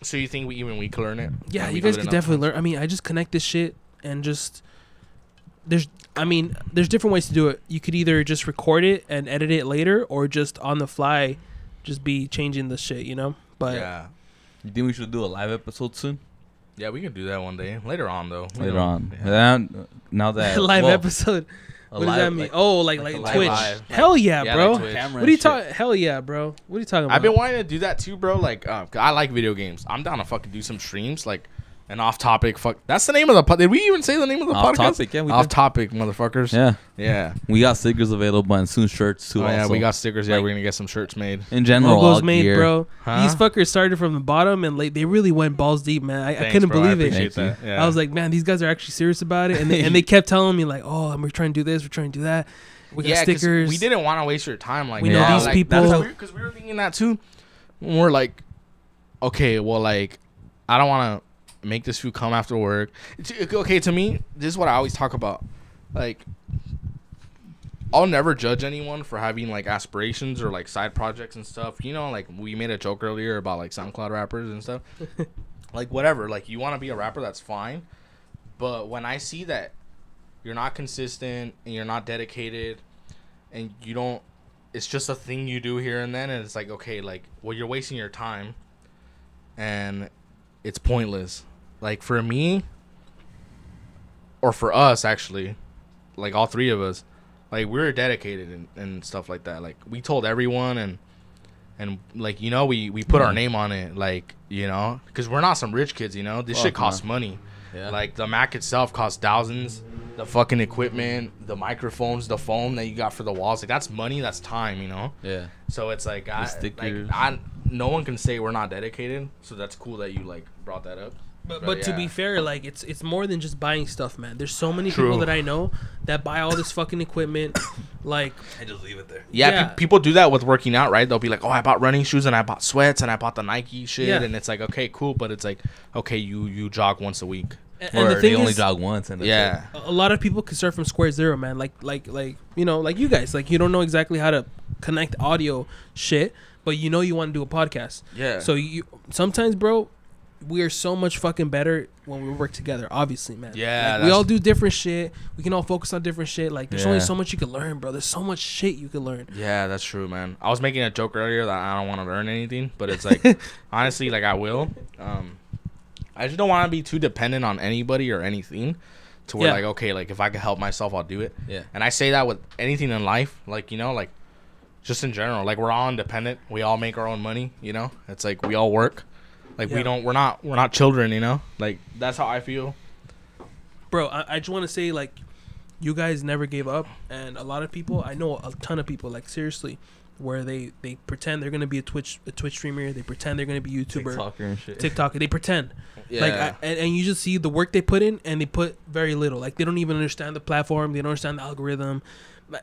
So you think we even we can learn it? yeah, you guys it could definitely learn. I mean, I just connect this shit and just there's. I mean, there's different ways to do it. You could either just record it and edit it later, or just on the fly, just be changing the shit, you know. But yeah, you think we should do a live episode soon? yeah, we can do that one day later on though. Later don't- on. yeah. Then, now that live well, episode. A What does that mean? like- oh, like like like, Twitch. live. Hell yeah, Yeah, bro. like what are you talking? Hell yeah, bro. What are you talking about? I've been wanting to do that too, bro. Like, uh, 'cause I like video games. I'm down to fucking do some streams, like an off-topic. Fuck, that's the name of the. Po- Did we even say the name of the Off podcast? topic, yeah, we did. Off-topic, motherfuckers. Yeah, yeah. we got stickers available and soon shirts too. Oh yeah, also. we got stickers. Yeah, Like- we're gonna get some shirts made. in general all logos made, gear. bro. Huh? These fuckers started from the bottom and like they really went balls deep, man. I, I couldn't bro. believe it. appreciate Thank that. Yeah. I was like, man, these guys are actually serious about it, and they, and they kept telling me like, oh, we're trying to do this, we're trying to do that. We got yeah, 'cause stickers. We didn't want to waste your time. Like We know yeah, these like, people. because we were thinking that too. When we're like, okay, well, like, I don't want to make this food come after work. It's- okay, to me, this is what I always talk about. Like, I'll never judge anyone for having like aspirations or like side projects and stuff. You know, like we made a joke earlier about like SoundCloud rappers and stuff. like whatever. Like you want to be a rapper, that's fine. But when I see that you're not consistent and you're not dedicated and you don't it's just a thing you do here and then and it's like okay like well you're wasting your time and it's pointless like for me or for us actually like all three of us like we are dedicated and, and stuff like that like we told everyone and and like you know we we put our Mhm. name on it like you know because we're not some rich kids you know this shit costs money Yeah. like the Mac itself costs thousands. The fucking equipment, the microphones, the foam that you got for the walls, like that's money, that's time, you know. yeah. So it's like I, like. I, no one can say we're not dedicated. So that's cool that you like brought that up. But, but to yeah. be fair, like it's it's more than just buying stuff, man. There's so many True. people that I know that buy all this fucking equipment. Like, I just leave it there. Yeah, Yeah. pe- people do that with working out, right? They'll be like, "Oh, I bought running shoes and I bought sweats and I bought the Nike shit," Yeah. and it's like, okay, cool, but it's like, okay, you you jog once a week. and, Or and the they thing only is, jog once and that's Yeah, a a lot of people can start from square zero, man. Like like like you know, like you guys, like you don't know exactly how to connect audio shit, but you know you want to do a podcast. Yeah. So you sometimes, bro, we are so much fucking better when we work together. Obviously, man. Yeah, Like, we all do different shit. We can all focus on different shit. Like there's only so much you can learn, bro. There's so much shit you can learn. Yeah, that's true, man. I was making a joke earlier that I don't want to learn anything, but it's like honestly, like I will. Um, I just don't want to be too dependent on anybody or anything. To where Yeah. like okay, like if I can help myself, I'll do it. Yeah. And I say that with anything in life, like you know, like just in general, like we're all independent. We all make our own money. You know, it's like we all work. Like Yeah. we don't, we're not, we're not children. You know, like that's how I feel. bro I, I just want to say like you guys never gave up and a lot of people i know a ton of people like seriously where they they pretend they're gonna be a twitch a twitch streamer they pretend they're gonna be youtuber TikToker and shit. tiktoker they pretend Yeah. like I, and, and you just see the work they put in and they put very little like they don't even understand the platform they don't understand the algorithm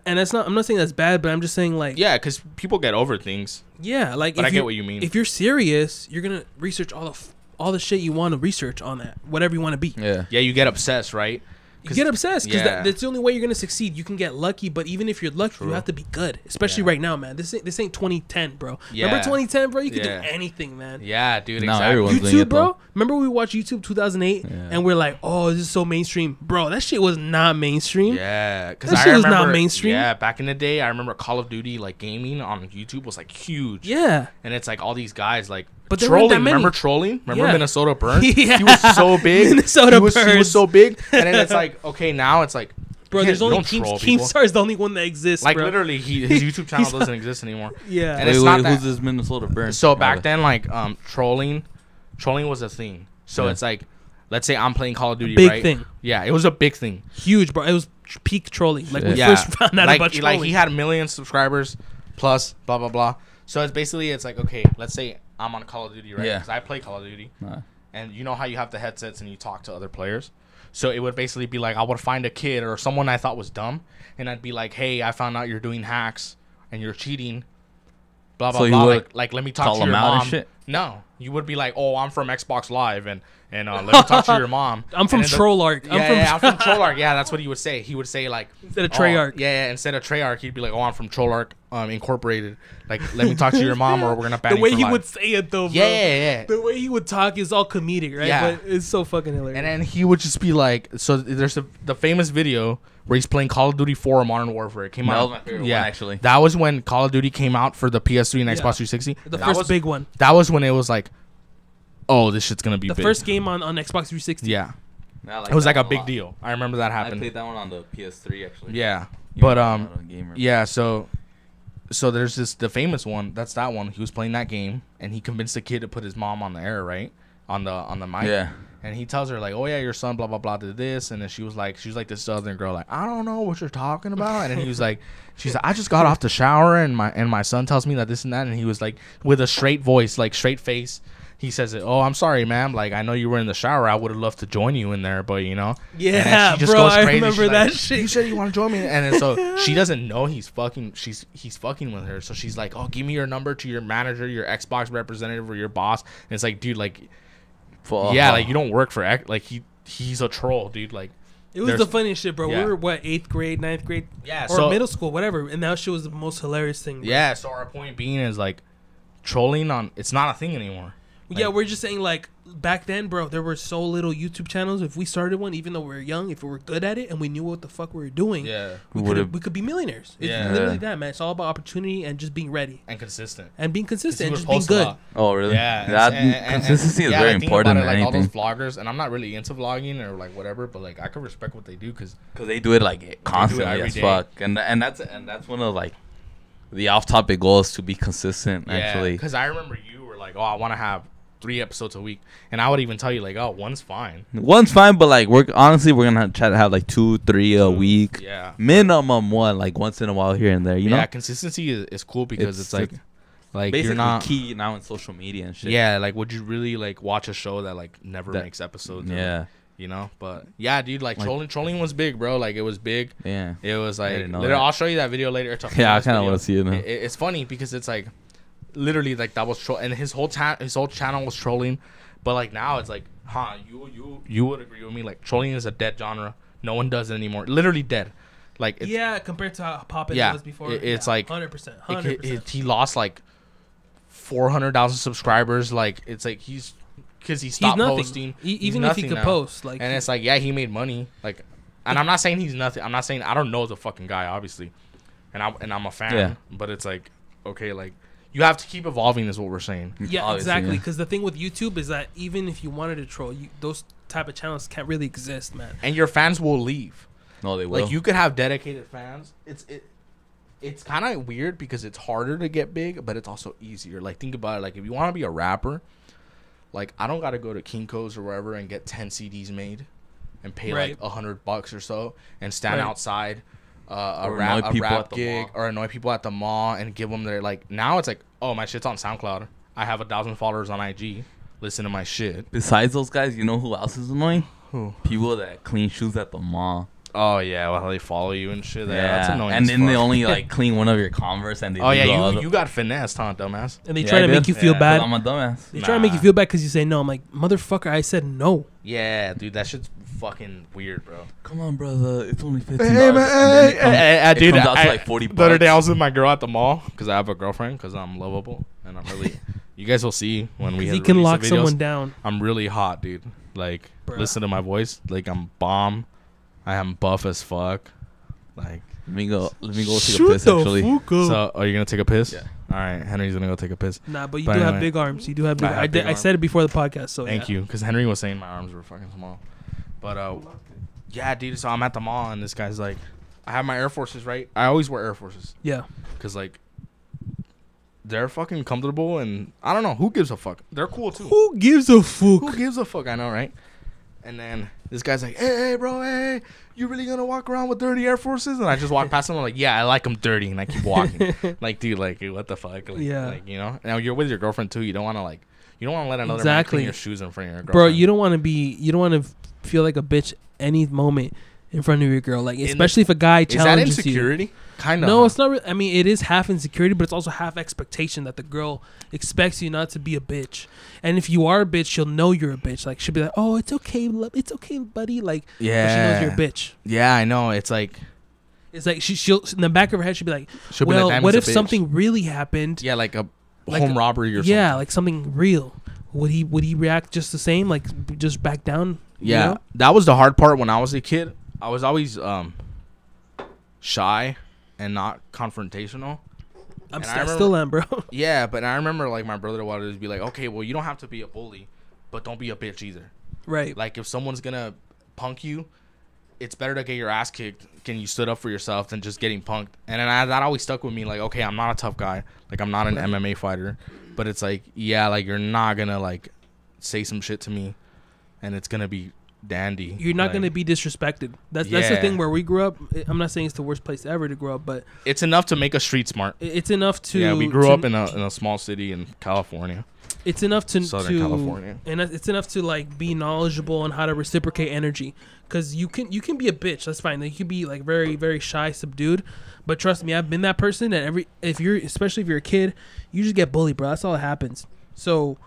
and that's not i'm not saying that's bad but i'm just saying like yeah, because people get over things. yeah like But if I get you- what you mean. if you're serious you're gonna research all the f- all the shit you want to research on that whatever you want to be Yeah. Yeah, you get obsessed, right? You 'Cause- get obsessed because yeah. that, that's the only way you're gonna succeed. You can get lucky, but even if you're lucky, you have to be good. Especially Yeah. right now, man. This ain't this ain't 2010, bro. Remember 2010, bro? You could Yeah. do anything, man. Yeah, dude. Now exactly. everyone's doing YouTube, it, bro. Remember we watched YouTube 2008, Yeah. and we're like, oh, this is so mainstream, bro. That shit was not mainstream. Yeah, because That I shit was not mainstream. Yeah, back in the day, I remember Call of Duty like gaming on YouTube was like huge. Yeah. and it's like all these guys like But there trolling. that many. Remember trolling? Remember Yeah. Minnesota Burns? Yeah. He was so big. Minnesota he was, He was so big, and then it's like okay, now it's like Bro, there's only don't Keem. Keemstar is the only one that exists, Like bro. literally, he, his YouTube channel doesn't exist anymore. Yeah. And Wait, it's wait, not who's that- this Minnesota Burn? So back then, like um, trolling, trolling was a thing. So Yeah. it's like, let's say I'm playing Call of Duty, Big right? thing. Yeah, it was a big thing. Huge, bro. It was peak trolling. Like we Yeah. first found out like, about trolling. like he had a million subscribers plus blah blah blah. So it's basically it's like okay, let's say I'm on Call of Duty, right? Yeah. Because I play Call of Duty, Nah. and you know how you have the headsets and you talk to other players. So it would basically be like I would find a kid or someone I thought was dumb, and I'd be like, "Hey, I found out you're doing hacks and you're cheating." Blah blah So blah. Like, like let me talk call to them your mom. shit? No, you would be like, "Oh, I'm from Xbox Live and and uh, let me talk to your mom." I'm from And then Trollark. Yeah, I'm from, yeah, I'm from Trollark. Yeah, that's what he would say. He would say like Instead of oh, Treyarch. yeah, yeah, instead of Treyarch, he'd be like, "Oh, I'm from Trollark um, Incorporated. Like, let me talk to your mom, or we're gonna ban the you way for he life." would say it though, bro. Yeah, yeah, yeah. The way he would talk is all comedic, right? Yeah. But it's so fucking hilarious. And then he would just be like, so there's a, the famous video where he's playing Call of Duty 4 Modern Warfare. It came That out. my yeah, one, actually. That was when Call of Duty came out for the PS3 and Yeah. Xbox 360. the that first was, big one. That was when it was like, oh, this shit's gonna be The big. first game on, on Xbox 360. Yeah, Nah, I it was that like a one big lot. deal. I remember that happened. I happened. played that one on the PS3 actually. Yeah, You but know, um, I'm not a gamer. Yeah, so so there's this the famous one. That's that one. He was playing that game and he convinced the kid to put his mom on the air, right? On the on the mic. Yeah. And he tells her like, "Oh yeah, your son, blah blah blah, did this," and then she was like, she was like this southern girl, like, "I don't know what you're talking about," and then he was like, "She's like, I just got off the shower and my and my son tells me that this and that," and he was like, with a straight voice, like straight face, he says, it, "Oh, I'm sorry, ma'am. Like I know you were in the shower. I would have loved to join you in there, but you know." And Yeah, she just bro. goes I remember She's that like, shit. You said you want to join me, and then so she doesn't know he's fucking. She's he's fucking with her. So she's like, "Oh, give me your number to your manager, your Xbox representative, or your boss." And it's like, dude, like, Fuck. yeah, like you don't work for X. Like he he's a troll, dude. Like, It was There's- the funniest shit, bro. yeah. We were what eighth grade, ninth grade, yeah, or so middle school, whatever, and that shit was the most hilarious thing. Bro. yeah. So our point being is like, trolling on it's not a thing anymore. Yeah. We're just saying like back then, bro. There were so little YouTube channels. If we started one, even though we were young, if we were good at it and we knew what the fuck we were doing, Yeah, we We could would've- we could be millionaires. It's Yeah. literally that, man. It's all about opportunity and just being ready and consistent. and being consistent he and just being good. Oh really? Yeah, That and- and- and- consistency is yeah, very like, important it, like all anything those vloggers, and I'm not really into vlogging or like whatever, but like I could respect what they do because because they do it like constantly every as day. fuck, and and that's and that's one of like the off-topic goals to be consistent. Actually, because I remember you were like, oh, I want to have three episodes a week, and I would even tell you like, oh, one's fine. one's fine, but like we're honestly we're gonna try to have like two, three a week, Yeah, minimum one, like once in a while here and there. You yeah, know, consistency is, is cool because it's, It's- like, like basically you're not. key now in social media and shit. Yeah, like would you really like watch a show that like never That- makes episodes? yeah, like, you know, but yeah, dude, like, Like- trolling, trolling was big, bro. Like it was big. yeah. It was like, didn't know literally. I'll show you that video later. Yeah, I kinda wanna see it. It- it's funny because it's like, literally, like that was troll, and his whole ta- his whole channel was trolling, but like now it's like, huh? You you you would agree with me? Like trolling is a dead genre. No one does it anymore. Literally dead. Like it's, yeah, compared to how poppin' Yeah, was before. it- it's yeah, like- hundred percent, it- hundred it- percent. he lost like four hundred thousand subscribers. Like it's like he's because he He's stopped nothing. posting. E- He's even if he could now. post, like, and it's like yeah, he made money. Like, and I'm not saying he's nothing. I'm not saying I don't know the fucking guy, obviously, and I and I'm a fan. Yeah. But it's like okay, like you have to keep evolving, is what we're saying. yeah, Obviously, exactly. yeah. Because the thing with YouTube is that even if you wanted to troll, you those type of channels can't really exist, man. And your fans will leave. No, they will. Like you could have dedicated fans. It's it. It's kind of weird because it's harder to get big, but it's also easier. Like think about it. Like if you want to be a rapper, like I don't got to go to Kinko's or wherever and get ten CDs made, and pay Right. like a hundred bucks or so, and stand Right. outside uh, a rap, a rap gig or annoy people at the mall and give them their like. Now it's like, oh my shit's on SoundCloud. I have a thousand followers on IG. Listen to my shit. Besides those guys, you know who else is annoying? Who? People that clean shoes at the mall. Oh yeah, well they follow you and shit. Yeah, that's annoying. and then they only like clean one of your Converse and they. Oh yeah, you other- you got finessed, huh, dumbass? And they Yeah, try I to make you feel Yeah, 'cause bad. I'm a dumbass. They try to make you feel bad because you say no. I'm like, motherfucker, I said no. Yeah, dude, that shit's fucking weird, bro. Come on, brother. It's only fifteen Hey, dollars. man, hey, hey, hey, it dude, comes out to I- like forty The other day, I was with my girl at the mall because I have a girlfriend because I'm lovable and I'm really. you guys will see when we. Because have he can lock videos. someone down. I'm really hot, dude. Like, Bruh. listen to my voice. Like, I'm bomb. I am buff as fuck. Like, Let me go. Let me go take Shoot a piss. the Actually, fuck up. so are you gonna take a piss? Yeah. All right, Henry's gonna go take a piss. Nah, but you But do have big arms. You do have big. I I, have did, big I arms. said it before the podcast. So Thank yeah. you, because Henry was saying my arms were fucking small. But uh, yeah, dude. So I'm at the mall and this guy's like, I have my Air Forces, right? I always wear Air Forces Yeah. because like they're fucking comfortable and I don't know who gives a fuck. They're cool too. Who gives a fuck? Who gives a fuck? I know, right? And then this guy's like, "Hey, hey, bro, hey, you really gonna walk around with dirty Air Forces?" And I just walk past him. I'm like, "Yeah, I like them dirty," and I keep walking. like, dude, like, what the fuck? Like, Yeah. Like, you know. Now you're with your girlfriend too. You don't want to like, you don't want to let another man Exactly. clean your shoes in front of your girlfriend. Bro, you don't want to be. You don't want to feel like a bitch any moment in front of your girl. Like the- especially if a guy challenges Is that challenges you. insecurity? Kind of. No, it's not. Re- I mean, it is half insecurity, but it's also half expectation that the girl expects you not to be a bitch. And if you are a bitch, she'll know you're a bitch. Like she'll be like, "Oh, it's okay, lo- it's okay, buddy." Like, Yeah. she knows you're a bitch. Yeah, I know. It's like It's like she, she'll in the back of her head, she'll be like, she'll be "Well, like, what if something really happened? Yeah, like a Like home a- robbery or something. yeah, something. like something real. Would he would he react just the same? Like just back down? You Yeah, know? that was the hard part when I was a kid. I was always um shy and not confrontational. I'm st- remember- still am, bro. Yeah, but I remember like my brother wanted to be like, okay, well you don't have to be a bully, but don't be a bitch either. right. Like if someone's gonna punk you, it's better to get your ass kicked and you stood up for yourself than just getting punked. And then I, that always stuck with me. Like, okay, I'm not a tough guy. Like I'm not an MMA fighter, but it's like, yeah, like you're not gonna like say some shit to me, and it's gonna be dandy. You're not Like, going to be disrespected. That's that's the thing where we grew up. I'm not saying it's the worst place ever to grow up, but It's enough to make us street smart. it's enough to yeah, we grew to- up in a in a small city in California, it's enough to Southern to California. and it's enough to like be knowledgeable on how to reciprocate energy because you can you can be a bitch that's fine like, you can be like very very shy subdued but trust me i've been that person And every if you're especially if you're a kid you just get bullied bro that's all that happens so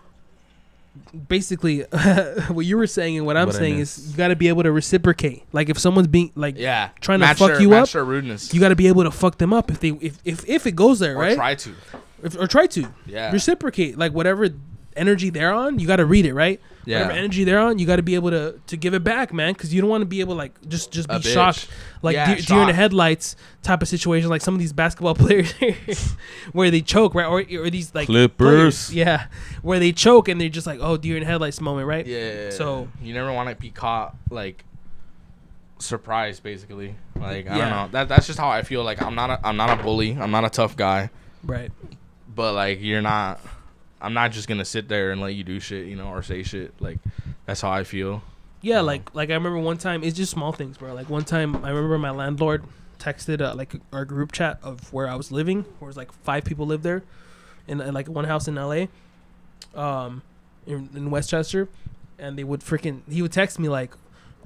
basically what you were saying and what i'm What saying is you got to be able to reciprocate. Like if someone's being like Yeah, Trying to fuck their, you up, rudeness. you got to be able to fuck them up if they if if, if it goes there or right? try to. if, or try to. Yeah, reciprocate like whatever energy they're on you got to read it right yeah. whatever energy they're on you got to be able to to give it back man because you don't want to be able like just just be shocked like Yeah, deer, deer in the headlights type of situation like some of these basketball players where they choke right or, or these like Clippers. players, yeah where they choke and they're just like oh deer in the headlights moment right Yeah. So- you never want to be caught like surprised, basically. Like I Yeah. don't know. That that's just how I feel. Like I'm not a I'm not a bully. I'm not a tough guy. right But like you're not. I'm not just gonna sit there and let you do shit, you know, or say shit. Like that's how I feel. yeah like like i remember one time it's just small things bro like one time i remember my landlord texted uh, like our group chat of where i was living where it was like five people lived there in, in like one house in la um in, in westchester and they would freaking he would text me like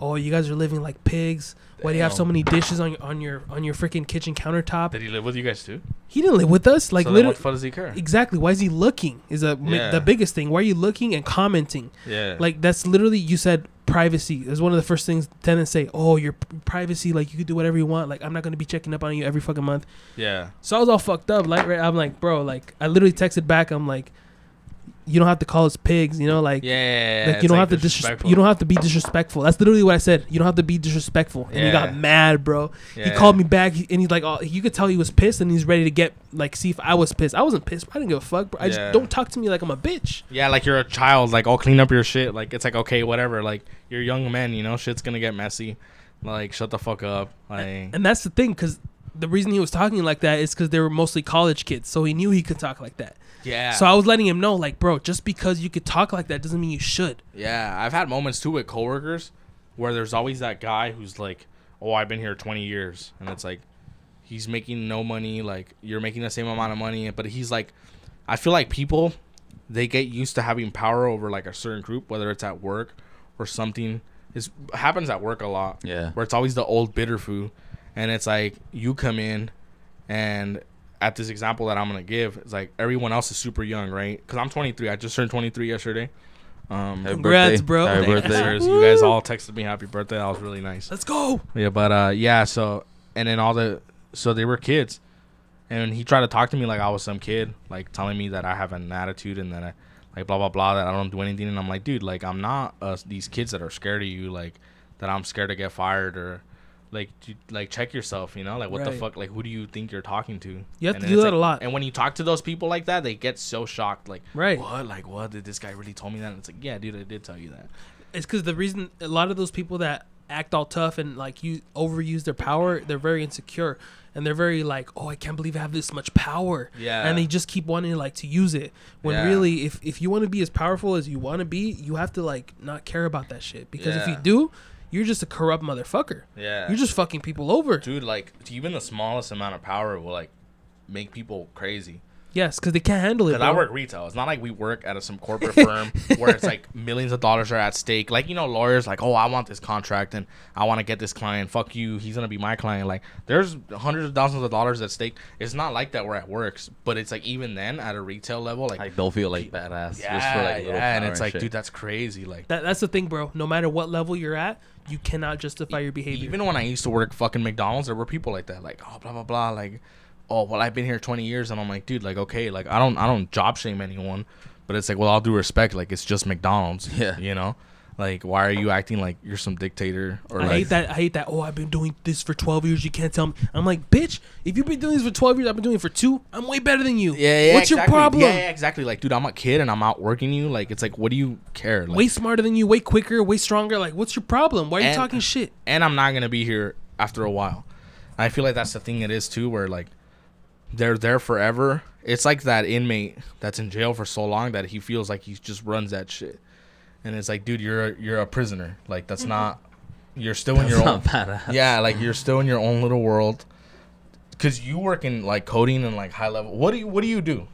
"Oh, you guys are living like pigs. Why do you have so Damn. many dishes on your on your on your freaking kitchen countertop?" Did he live with you guys too? He didn't live with us. Like so then literally, what the fuck does he care? exactly. Why is he looking? Is a ma- Yeah. the biggest thing. Why are you looking and commenting? Yeah. Like that's literally you said privacy is one of the first things tenants say. Oh, your p- privacy. Like you could do whatever you want. Like I'm not gonna be checking up on you every fucking month. yeah. So I was all fucked up. Like right, I'm like, bro. Like I literally texted back. I'm like, you don't have to call us pigs. You know, like. Yeah. Like it's, you don't have to disres- you don't have to be disrespectful. That's literally what I said. You don't have to be disrespectful. And he got mad, bro. He Yeah. called me back and he's like, oh, you could tell he was pissed and he's ready to get like see if I was pissed. I wasn't pissed. I didn't give a fuck, bro. I Yeah. just don't talk to me like I'm a bitch. Yeah, like you're a child. Like, I'll clean up your shit. Like, it's like okay, whatever. Like, you're young men. You know, shit's gonna get messy. Like, shut the fuck up. Like, And that's the thing, because the reason he was talking like that is because they were mostly college kids, so he knew he could talk like that. Yeah. So I was letting him know, like, bro, just because you could talk like that doesn't mean you should. Yeah, I've had moments too with coworkers where there's always that guy who's like, "Oh, I've been here 20 years," and it's like he's making no money. Like you're making the same amount of money, but he's like, I feel like people they get used to having power over like a certain group, whether it's at work or something. It happens at work a lot Yeah. where it's always the old bitter foo, and it's like you come in, and at this example that I'm gonna give, it's like everyone else is super young, right? Because I'm 23. I just turned 23 yesterday. Um, Happy Congrats, birthday. bro. Happy Thank Thank you, birthday. sirs. You guys all texted me happy birthday. That was really nice. Let's go. Yeah, but uh, yeah. So and then all the so they were kids, and he tried to talk to me like I was some kid, like telling me that I have an attitude and that I like blah blah blah that I don't do anything. And I'm like, dude, like I'm not uh, these kids that are scared of you, like that I'm scared to get fired or. Like, like check yourself, you know. Like, what the fuck? Like, who do you think you're talking to? You have And to do that like- a lot. And when you talk to those people like that, they get so shocked. Like, Right. what? Like, what? Did this guy really told me that? And it's like, yeah, dude, I did tell you that. It's because the reason a lot of those people that act all tough and like you overuse their power, they're very insecure and they're very like, oh, I can't believe I have this much power. Yeah. And they just keep wanting like to use it. When Yeah. really, if if you want to be as powerful as you want to be, you have to like not care about that shit. Because if you do, you're just a corrupt motherfucker. Yeah. You're just fucking people over. dude like even the smallest amount of power will like make people crazy Yes, because they can't handle it. because i work retail it's not like we work at a, some corporate firm where it's like millions of dollars are at stake like you know lawyers like oh i want this contract and i want to get this client fuck you he's gonna be my client like there's hundreds of thousands of dollars at stake it's not like that where it works but it's like even then at a retail level like Like they'll feel like badass. yeah, just for like yeah and power it's like shit. dude that's crazy like That, that's the thing, bro. No matter what level you're at, you cannot justify your behavior. Even when I used to work fucking McDonald's, there were people like that, like oh blah blah blah, like oh well I've been here 20 years, and I'm like dude, like okay, like I don't I don't job shame anyone, but it's like well I'll do respect, like it's just McDonald's, Yeah. you know, like why are you acting like you're some dictator or I like hate that. I hate that. Oh, I've been doing this for 12 years. You can't tell me. I'm like, bitch, if you've been doing this for 12 years, I've been doing it for two. I'm way better than you. yeah yeah What's your exactly. problem? Yeah, yeah exactly like dude I'm a kid and I'm outworking you, like it's like what do you care? Like, Way smarter than you, way quicker, way stronger. Like, what's your problem? Why are you And- talking shit? and I'm not gonna be here after a while. I feel like that's the thing it is too, where like they're there forever. It's like that inmate that's in jail for so long that he feels like he just runs that shit, and it's like, dude, you're a, you're a prisoner. Like that's mm-hmm. not. You're still in That's your own. not badass. Yeah, like you're still in your own little world. Cause you work in like coding and like high level. What do you What do you do?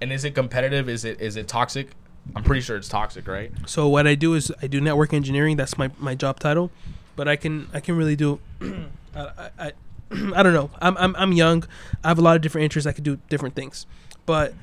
And is it competitive? Is it is it toxic? I'm pretty sure it's toxic, right? So what I do is I do network engineering. That's my, my job title, but I can I can really do. I, I, I, I don't know. I'm, I'm I'm young. I have a lot of different interests. I could do different things, but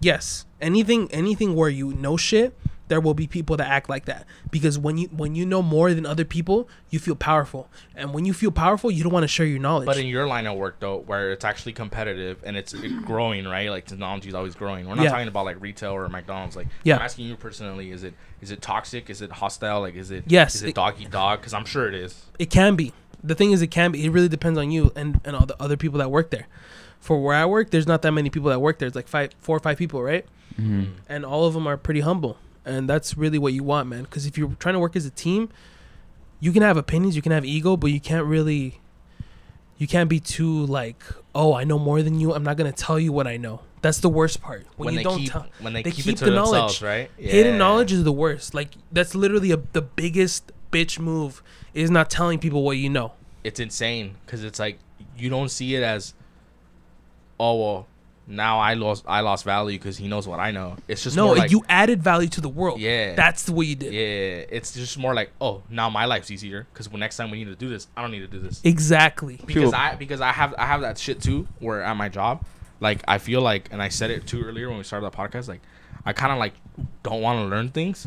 yes, anything anything where you know shit, there will be people that act like that because when you when you know more than other people, you feel powerful, and when you feel powerful, you don't want to share your knowledge. But in your line of work, though, where it's actually competitive and it's growing, right? Like technology is always growing. We're not Yeah. talking about like retail or McDonald's. Like, Yeah. I'm asking you personally: is it is it toxic? Is it hostile? Like, is it Yes, Is it it- dog eat dog? Because I'm sure it is. it can be. The thing is, it can be. It really depends on you and and all the other people that work there. For where I work, there's not that many people that work there. It's like five, four or five people, right? Mhm. and all of them are pretty humble and that's really what you want man because if you're trying to work as a team you can have opinions you can have ego but you can't really you can't be too like oh i know more than you i'm not going to tell you what i know that's the worst part when, you they don't keep tell when they, they keep, keep it to the knowledge. right? Yeah. hidden knowledge is the worst like that's literally a, the biggest bitch move is not telling people what you know It's insane because it's like you don't see it as, oh well, now I lost I lost value because he knows what I know. It's just no, more like you added value to the world. Yeah. that's the way you did. yeah, it's just more like oh now my life's easier because when next time we need to do this, I don't need to do this Exactly. because I because I have I have that shit too where at my job, like I feel like and I said it too earlier when we started the podcast, like I kind of like don't want to learn things,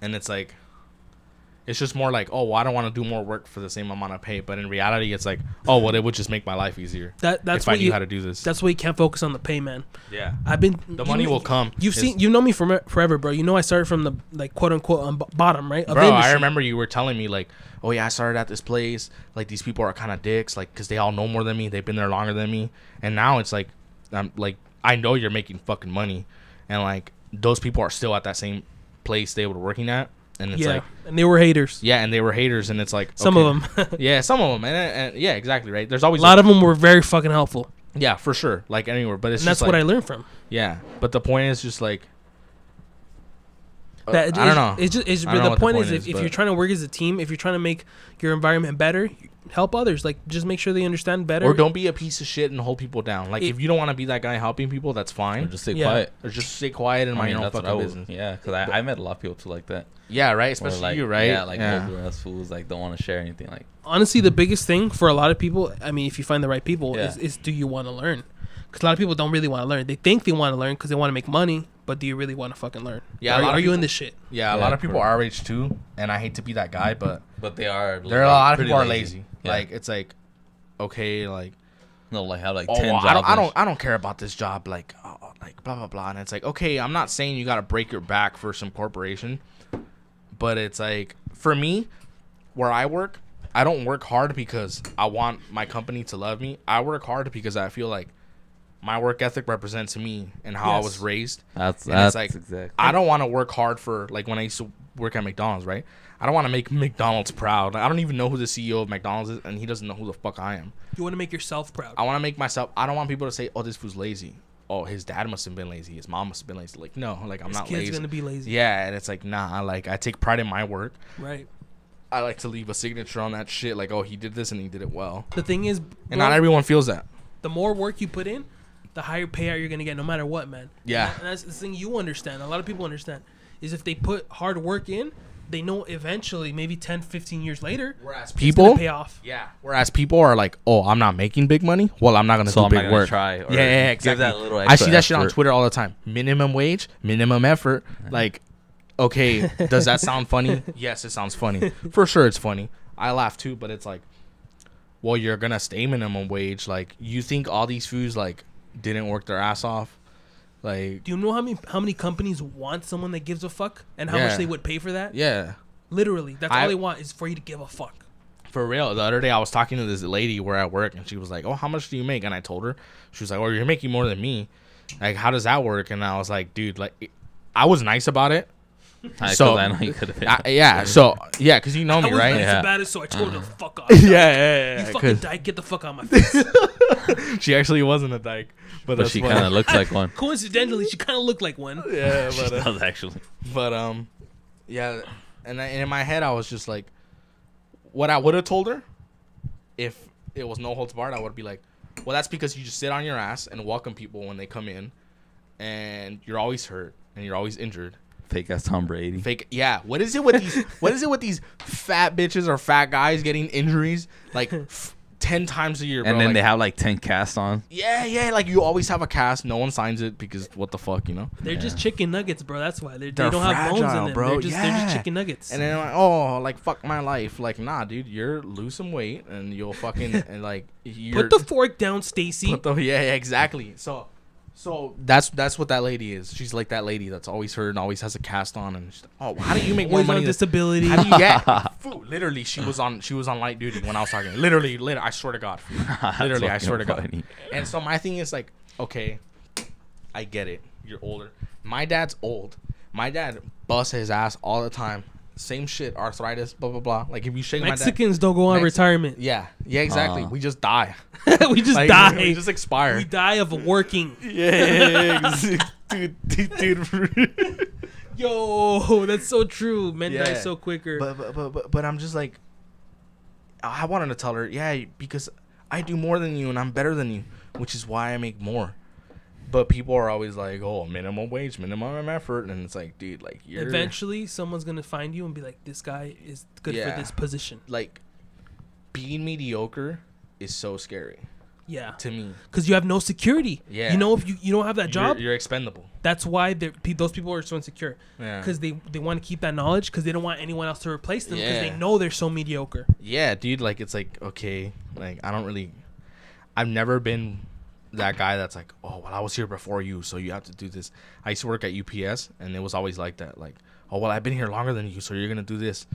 and it's like. It's just more like, oh, well, I don't want to do more work for the same amount of pay. But in reality, it's like, oh, well, it would just make my life easier That that's if I what knew you. how to do this. That's why you can't focus on the pay, man. yeah, I've been the money know- will come. You've It's- seen, you know me from forever, bro. You know I started from the like quote unquote on um, b- bottom, right? Of bro. I remember you were telling me like, oh yeah, I started at this place. Like these people are kind of dicks, like because they all know more than me. They've been there longer than me, and now it's like, I'm like, I know you're making fucking money, and like those people are still at that same place they were working at, and it's yeah, like, and they were haters. yeah, and they were haters, and it's like Some okay. of them, yeah, some of them, and, and yeah, exactly right. There's always a lot of them were very fucking helpful, yeah, for sure, like anywhere, but it's and that's just what I learned from. yeah, but the point is just like. That I don't know. It's just it's, I don't know the what the point, point is, is, if, if you're trying to work as a team, if you're trying to make your environment better, help others. Like just make sure they understand better. Or don't be a piece of shit and hold people down. Like It- if you don't want to be that guy helping people, that's Or fine. just stay Yeah. quiet. Or just stay quiet and I mind mean, your own fucking business. Yeah, because I, I met a lot of people too like that. Yeah, right. Or, Especially like, you, right? Yeah, like yeah. older ass fools like don't want to share anything. Like honestly, the biggest thing for a lot of people, I mean, if you find the right people, Yeah. is, is do you want to learn? Because a lot of people don't really want to learn. They think they want to learn because they want to make money, but do you really want to fucking learn? Yeah, a are, lot of are you in this shit? Yeah, a Yeah, lot of people correct. are our age too, and I hate to be that guy, but but they are. there are a lot of pretty people are lazy. Yeah. Like it's like, okay, like no, like have like oh, ten well, jobs. I don't, I don't, I don't care about this job. Like, oh, like blah blah blah, and it's like, okay, I'm not saying you got to break your back for some corporation, but it's like for me, where I work, I don't work hard because I want my company to love me. I work hard because I feel like my work ethic represents me and how I was raised. That's And that's it's like exactly. I don't want to work hard for like when I used to work at McDonald's, right? I don't want to make McDonald's proud. I don't even know who the CEO of McDonald's is, and he doesn't know who the fuck I am. You want to make yourself proud. I want to make myself. I don't want people to say, "Oh, this food's lazy." Oh, his dad must have been lazy. His mom must have been lazy. Like, no, like I'm This not kid's lazy. gonna be lazy. Yeah, and it's like, nah. Like, I take pride in my work. Right. I like to leave a signature on that shit. Like, oh, he did this and he did it well. The thing is, And bro, not everyone feels that. the more work you put in, the higher payout you're gonna get, no matter what, man. Yeah. And that's the thing you understand. A lot of people understand is if they put hard work in, they know eventually, maybe 10, 15 years later, Whereas people, gonna pay off. yeah. Whereas people are like, oh, I'm not making big money. Well, I'm not gonna So do I'm big not gonna work. try. Yeah, or yeah, yeah, give exactly. that little I see that shit on. Twitter all the time. Minimum wage, minimum effort. Like, okay, does that sound funny? Yes, it sounds funny. For sure, it's funny. I laugh too, but it's like, well, you're gonna stay minimum wage. Like, you think all these foods like didn't work their ass off? Like, Do you know how many how many companies want someone that gives a fuck and how Yeah. much they would pay for that? yeah. Literally, that's I- all they want is for you to give a fuck. For real. The other day I was talking to this lady where I work and she was like, Oh, how much do you make? And I told her, she was like, Oh, you're making more than me. Like, how does that work? And I was like, dude, like I was nice about it. I, So- I know you could have. I, yeah, so yeah, because you know I me, was right? Yeah. about it, so I told her to fuck off. yeah, yeah, yeah, You yeah, fucking 'cause dyke, get the fuck out of my face. she actually wasn't a dyke, but, But that's she kind of looks like one. Coincidentally, she kind of looked like one. yeah, She but uh, does actually. but um, yeah, and, I, and in my head I was just like, what I would have told her, if it was no holds barred, I would be like, well, that's because you just sit on your ass and welcome people when they come in, and you're always hurt and you're always injured. Fake ass Tom Brady. Fake, yeah. What is it with these? what is it with these fat bitches or fat guys getting injuries like f- ten times a year? Bro? and then Like, they have like ten casts on. yeah, yeah. Like you always have a cast, no one signs it because what the fuck, you know? They're just chicken nuggets, bro. That's why they're, They're they don't have bones in fragile, them. bro. They're just they're just chicken nuggets. And then like, oh, like fuck my life. Like nah, dude, you're lose some weight and you'll fucking and like you're Put the fork down, Stacy. put yeah, yeah exactly. So. So that's that's what that lady is. She's like that lady that's always hurt and always has a cast on. And she's, oh, how do you make more Always money? on than- disability. How do you get? Food. Literally, she was on. She was on light duty when I was talking. Literally, literally. I swear to God. Literally, I swear to fucking God. funny. And so my thing is like, okay, I get it. You're older. My dad's old. My dad busts his ass all the time. Same shit. Arthritis. Blah blah blah. Like if you shake my dad. Mexicans don't go on Mex- retirement. Yeah. Yeah. Exactly. Uh. we just die. we just Like, die. We just expire. we die of working. yeah. dude. Dude. dude. Yo, that's so true. Men die so quicker. But, but but but but I'm just like, I wanted to tell her, yeah, because I do more than you and I'm better than you, which is why I make more. But people are always like, "Oh, minimum wage, minimum effort," and it's like, dude, like you're Eventually, someone's gonna find you and be like, "This guy is good Yeah. for this position." like being mediocre is so scary Yeah, to me. because you have no security. Yeah. you know if you you don't have that You're- job, you're, expendable. that's why pe- those people are so insecure Yeah. because they they want to keep that knowledge because they don't want anyone else to replace them because they know they're so mediocre. Yeah, dude, like it's like okay, like I don't really I've never been that guy that's like, "Oh, well, I was here before you, so you have to do this." I used to work at UPS and it was always like that, like, "Oh, well, I've been here longer than you, so you're going to do this."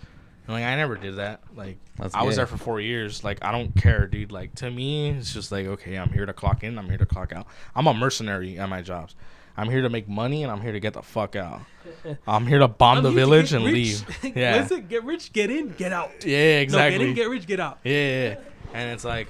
And like I never did that. Like That's I was there for 4 years. Like I don't care, dude. Like to me, it's just like, "Okay, I'm here to clock in, I'm here to clock out." I'm a mercenary at my jobs. I'm here to make money and I'm here to get the fuck out. I'm here to bomb I'm the village and rich. leave. Yeah. What's it? Get rich, get in, get out. Yeah, No, exactly. get in, get rich, get out. Yeah, yeah, yeah. and it's like,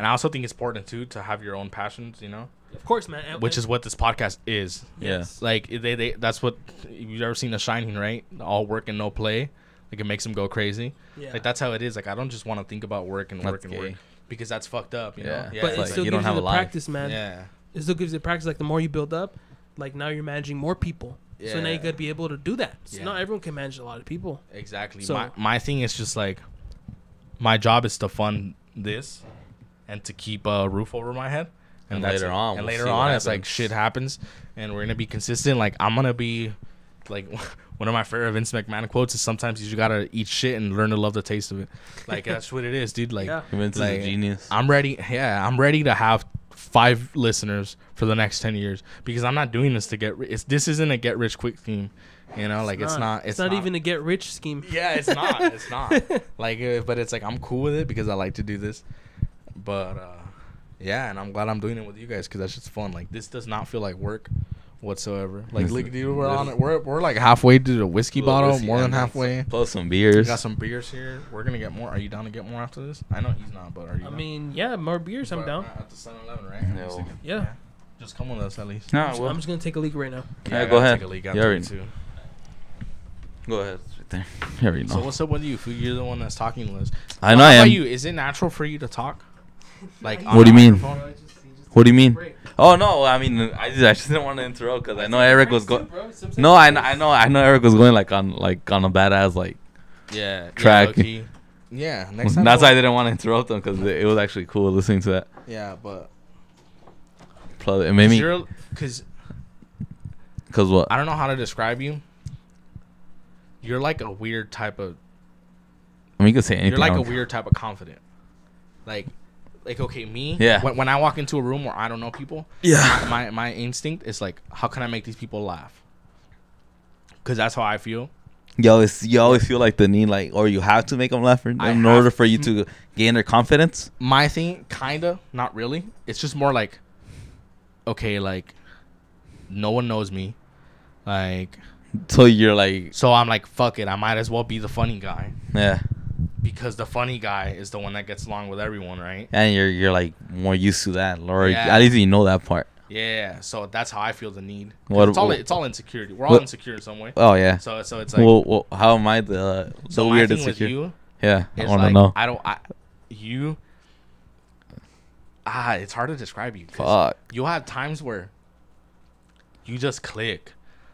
and I also think it's important too to have your own passions, you know, Of course, man. and- which is what this podcast is. Yeah. Like they, they, that's what you've ever seen The Shining, right? All work and no play. Like it makes them go crazy. yeah. Like that's how it is. Like I don't just want to think about work and That's work and work because that's fucked up. You Yeah. know? Yeah, but it's it like still you gives don't you have the a life. practice, man. yeah. It still gives you the practice. Like the more you build up, like now you're managing more people. Yeah. So now you Yeah. gotta be able to do that. So Yeah. not everyone can manage a lot of people. Exactly. So- my my thing is just like my job is to fund this and to keep a roof over my head. And that's later it. on, and we'll later see what on, it's like shit happens, and we're gonna be consistent. Like I'm gonna be, like one of my favorite Vince McMahon quotes is sometimes you just gotta eat shit and learn to love the taste of it. Like that's what it is, dude. Like Yeah. Vince is a genius. I'm ready. Yeah, I'm ready to have five listeners for the next ten years because I'm not doing this to get. Ri- it's this isn't a get rich quick theme. You know, like it's not. It's, not, even a get rich scheme. Yeah, it's not. It's not. like, uh, but it's like I'm cool with it because I like to do this. But uh, yeah, and I'm glad I'm doing it with you guys because that's just fun. Like, this does not feel like work whatsoever. Like, This look, is- dude, we're on it. We're we're like halfway to the whiskey bottle, whiskey more than halfway. Plus some We beers. got some beers here. We're gonna get more. Are you down to get more after this? I know he's not, but are you? I down? mean, yeah, more beers. I'm down. uh, At the 7-Eleven, right? No. Thinking- Yeah. Just come with us at least. No, I'm just gonna take a leak right now. Yeah, I go ahead. Take a leak You after already- it, too. Go ahead. It's right there. You already know. So what's up with you? Fu? You're the one that's talking to us. I How know I about you? Is it natural for you to talk? Like, What do you mean? microphone? What do you mean? Oh no, I mean I just, I just didn't want to interrupt because I know Eric was going. No, I, I know I know Eric was going like on like on a badass like. Yeah. Track. Yeah, yeah next time. That's why I didn't want to interrupt them because it, it was actually cool listening to that. Yeah, but Plus, it made me because because what? I don't know how to describe you. You're like a weird type of. I mean, you can say anything. You're like a weird type of confident. Like, like okay, me. Yeah. When, when I walk into a room where I don't know people, Yeah. my my instinct is like, how can I make these people laugh? Because that's how I feel. You always you always feel like the need like or you have to make them laugh in, in order for you to gain their confidence. my thing kinda not really it's just more like okay like no one knows me like So you're like so i'm like fuck it i might as well be the funny guy yeah, because the funny guy is the one that gets along with everyone right and you're you're like more used to that, or Yeah. at least you know that part. yeah so that's how i feel the need. What- it's all what- it's all insecurity we're all what- insecure in some way Oh yeah. so so it's like well, well, how am I the the so weird insecure? you Yeah, I want to like know. i don't i you ah it's hard to describe you. Fuck. you'll have times where you just click.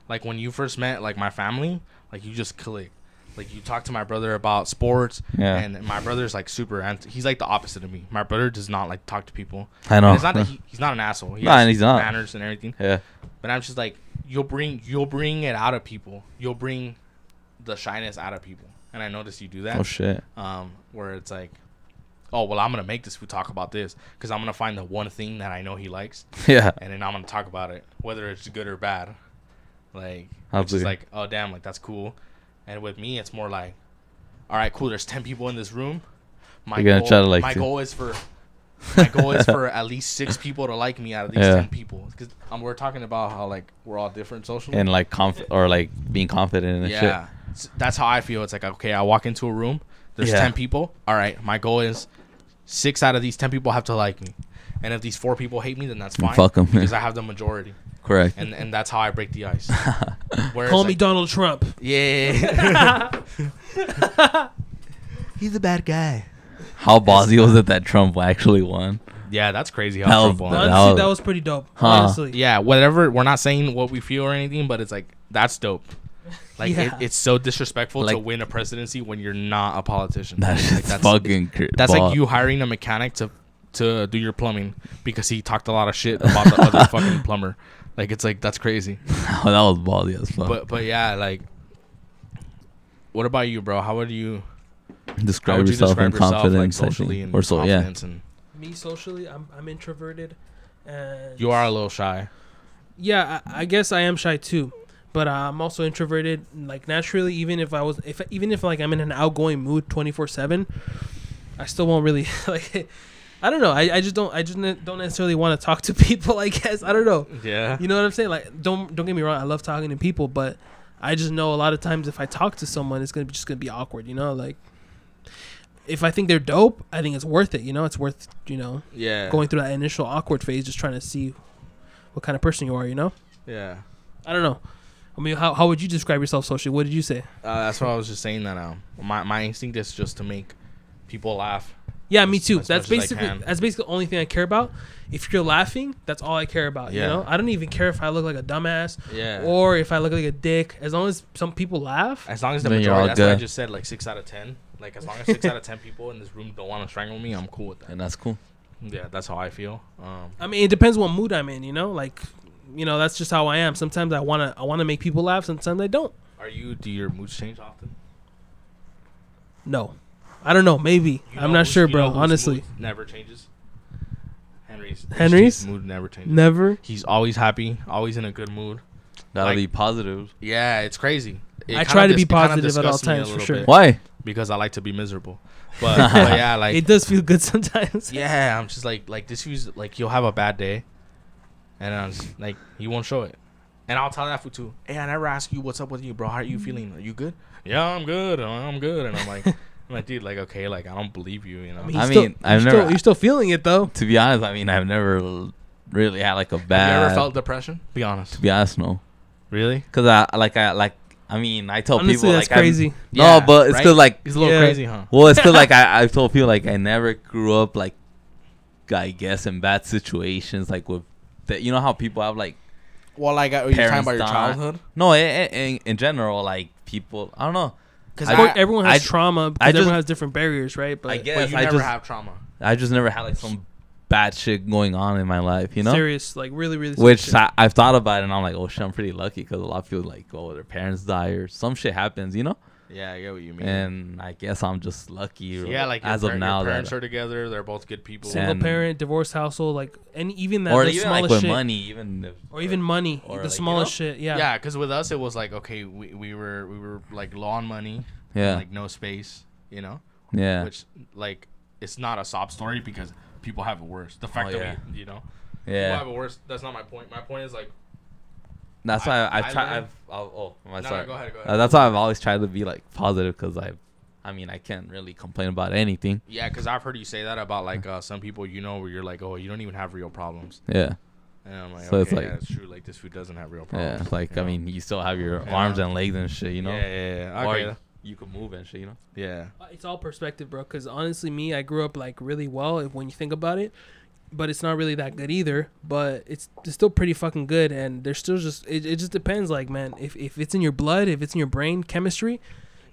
Like when you first met like my family, like you just click. Like you talk to my brother about sports, Yeah. and my brother's like super. Anti- he's like the opposite of me. My brother does not like talk to people. I know. And it's not that he, he's not an asshole. He No, has and he's not. manners and everything. yeah. But I'm just like you'll bring you'll bring it out of people. You'll bring the shyness out of people, and I notice you do that Oh shit. um, where it's like, oh well, I'm gonna make this food talk about this because I'm gonna find the one thing that I know he likes, Yeah. and then I'm gonna talk about it, whether it's good or bad. Like, it's like, oh damn, like that's cool. And with me, it's more like, all right, cool. There's ten people in this room. My You're gonna goal, try to like my to- goal is for. my goal is for at least six people to like me out of these Yeah. ten people, because um, we're talking about how like we're all different socially. And like conf or like being confident and shit. Yeah, that's how I feel. It's like okay, I walk into a room. There's Yeah. ten people. All right, my goal is six out of these ten people have to like me, and if these four people hate me, then that's fine. fuck 'em. because I have the majority. Correct. and and that's how I break the ice. Whereas, Call me like, Donald Trump. yeah. He's a bad guy. How ballsy was it that Trump actually won? Yeah, that's crazy. How That was- Trump won. that Honestly, was- that was pretty dope. Huh. Honestly, yeah, whatever. We're not saying what we feel or anything, but it's like that's dope. Like it, it's so disrespectful to Like- win a presidency when you're not a politician. That Like, shit's that's fucking cr- that's ball. like you hiring a mechanic to to do your plumbing because he talked a lot of shit about the other fucking plumber. Like it's like that's crazy. that was ballsy as fuck. But but yeah, like what about you, bro? How would you describe would you yourself describe in yourself like confidence, I socially and or so yeah. confidence and me socially, I'm I'm introverted, and you are a little shy. yeah, I, I guess I am shy too, but uh, I'm also introverted. Like naturally, even if I was, if even if like I'm in an outgoing mood 24 seven, I still won't really like. I don't know. I, I just don't. I just don't necessarily want to talk to people. I guess I don't know. Yeah. You know what I'm saying? Like, don't don't get me wrong. I love talking to people, but I just know a lot of times if I talk to someone, it's gonna be just gonna be awkward. You know, like if I think they're dope, I think it's worth it. You know, it's worth you know Yeah. going through that initial awkward phase, just trying to see what kind of person you are. You know, Yeah. I don't know. I mean, how how would you describe yourself socially? What did you say? Uh, that's what I was just saying. That um, my my instinct is just to make people laugh. Yeah, me too. That's much as I basically that's basically the only thing I care about. If you're laughing, that's all I care about. You know, I don't even care if I look like a dumbass Yeah. or if I look like a dick. As long as some people laugh, as long as the Then you're majority, all that's why I good. just said like six out of ten. Like as long as six out of ten people in this room don't want to strangle me, I'm cool with that. And that's cool. Yeah, that's how I feel. Um, I mean, it depends what mood I'm in. You know, like, you know, that's just how I am. Sometimes I wanna I wanna make people laugh. Sometimes I don't. are you? Do your moods change often? No, I don't know. Maybe You I'm know not whose- sure, you bro. know Honestly, mood never changes. Henry's. Henry's? Mood never changes. never. He's always happy, always in a good mood. Gotta Like- be positive. Yeah, it's crazy. It I try to dis- be positive at all disgusts me a times, for sure. bit Why? because I like to be miserable. But, but yeah, like it does feel good sometimes. yeah, I'm just like like this. Use like you'll have a bad day, and I'm just, like he won't show it, and I'll tell that fool too. Hey, I never ask you what's up with you, bro. How are you feeling? Are you good? Yeah, I'm good. I'm good. And I'm like, I'm like, dude, like okay, like I don't believe you, you know. I mean, I he's still- mean, I've you're never- Still, you're still feeling it though. To be honest, I mean, I've never really had like a have bad. you ever felt depression? Be honest. to be honest, no. Really? Cause I like I like I mean I tell Honestly, people that's like I'm- crazy. no, Yeah, but it's right? cause like He's a little Yeah. crazy, huh? well, it's cause like I I've told people like I never grew up like I guess in bad situations like with that you know how people have like Well, like, uh, are you talking about your die. childhood? no in, in, in general like people I don't know Because I- Of course, everyone has I- trauma because I just- everyone has different barriers, right? But I guess but you I never just have trauma. I just never had like some bad shit going on in my life you know serious, like really, really. Which. I, I've thought about it and I'm like, oh shit, I'm pretty lucky because a lot of people like, oh, their parents die or some shit happens, you know. Yeah, I get what you mean. And I guess I'm just lucky. So, yeah, like as your, of now, your parents that, are together. They're both good people. single and- parent, divorced household, like, and even that or the even smallest like with shit, money, even if, or even money, or, the like, you smallest know? shit. Yeah. Yeah, because with us it was like okay, we, we were we were like low on money, yeah, like no space, you know, yeah, which like it's not a sob story because people have it worse. The fact Oh, that yeah. we, you know, people yeah. have it worse. That's not my point. My point is like, That's why I, I I've tried. I've, I'll, oh, am I no, sorry? no, go ahead, go ahead. Uh, that's why I've always tried to be like positive because I, I mean, I can't really complain about anything. yeah, because I've heard you say that about like uh, some people you know where you're like, oh, you don't even have real problems, Yeah, and I'm like, So okay, it's like- yeah, it's true. Like this food doesn't have real problems. yeah. Like you I know? mean, you still have your Yeah. arms and legs and shit, you know. yeah, yeah, yeah. Or Okay, you, you can move and shit, you know. yeah. Uh, It's all perspective, bro. Because honestly, me, I grew up like really well if, when you think about it, but it's not really that good either. But it's, it's still pretty fucking good, and there's still just it, it just depends. Like, man, if if it's in your blood, if it's in your brain, chemistry,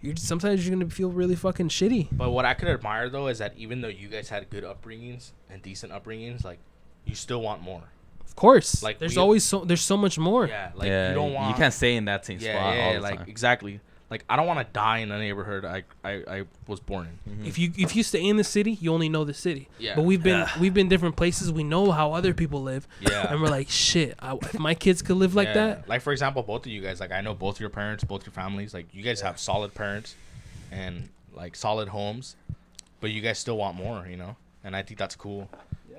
you just, sometimes you're gonna feel really fucking shitty. But what I could admire though is that even though you guys had good upbringings and decent upbringings, like you still want more. Of course, Like, like there's we- always so there's so much more. Yeah, like yeah, you don't want. you can't stay in that same Yeah, spot yeah, all the like time. exactly. Like I don't want to die in the neighborhood I, I I was born in. Mhm. If you if you stay in the city, you only know the city. Yeah. But we've been we've been different places. We know how other people live, Yeah. and we're like, shit. I, if my kids could live like Yeah. that, Like for example, both of you guys, like I know both your parents, both your families, like you guys have solid parents and like solid homes, but you guys still want more, you know? And I think that's cool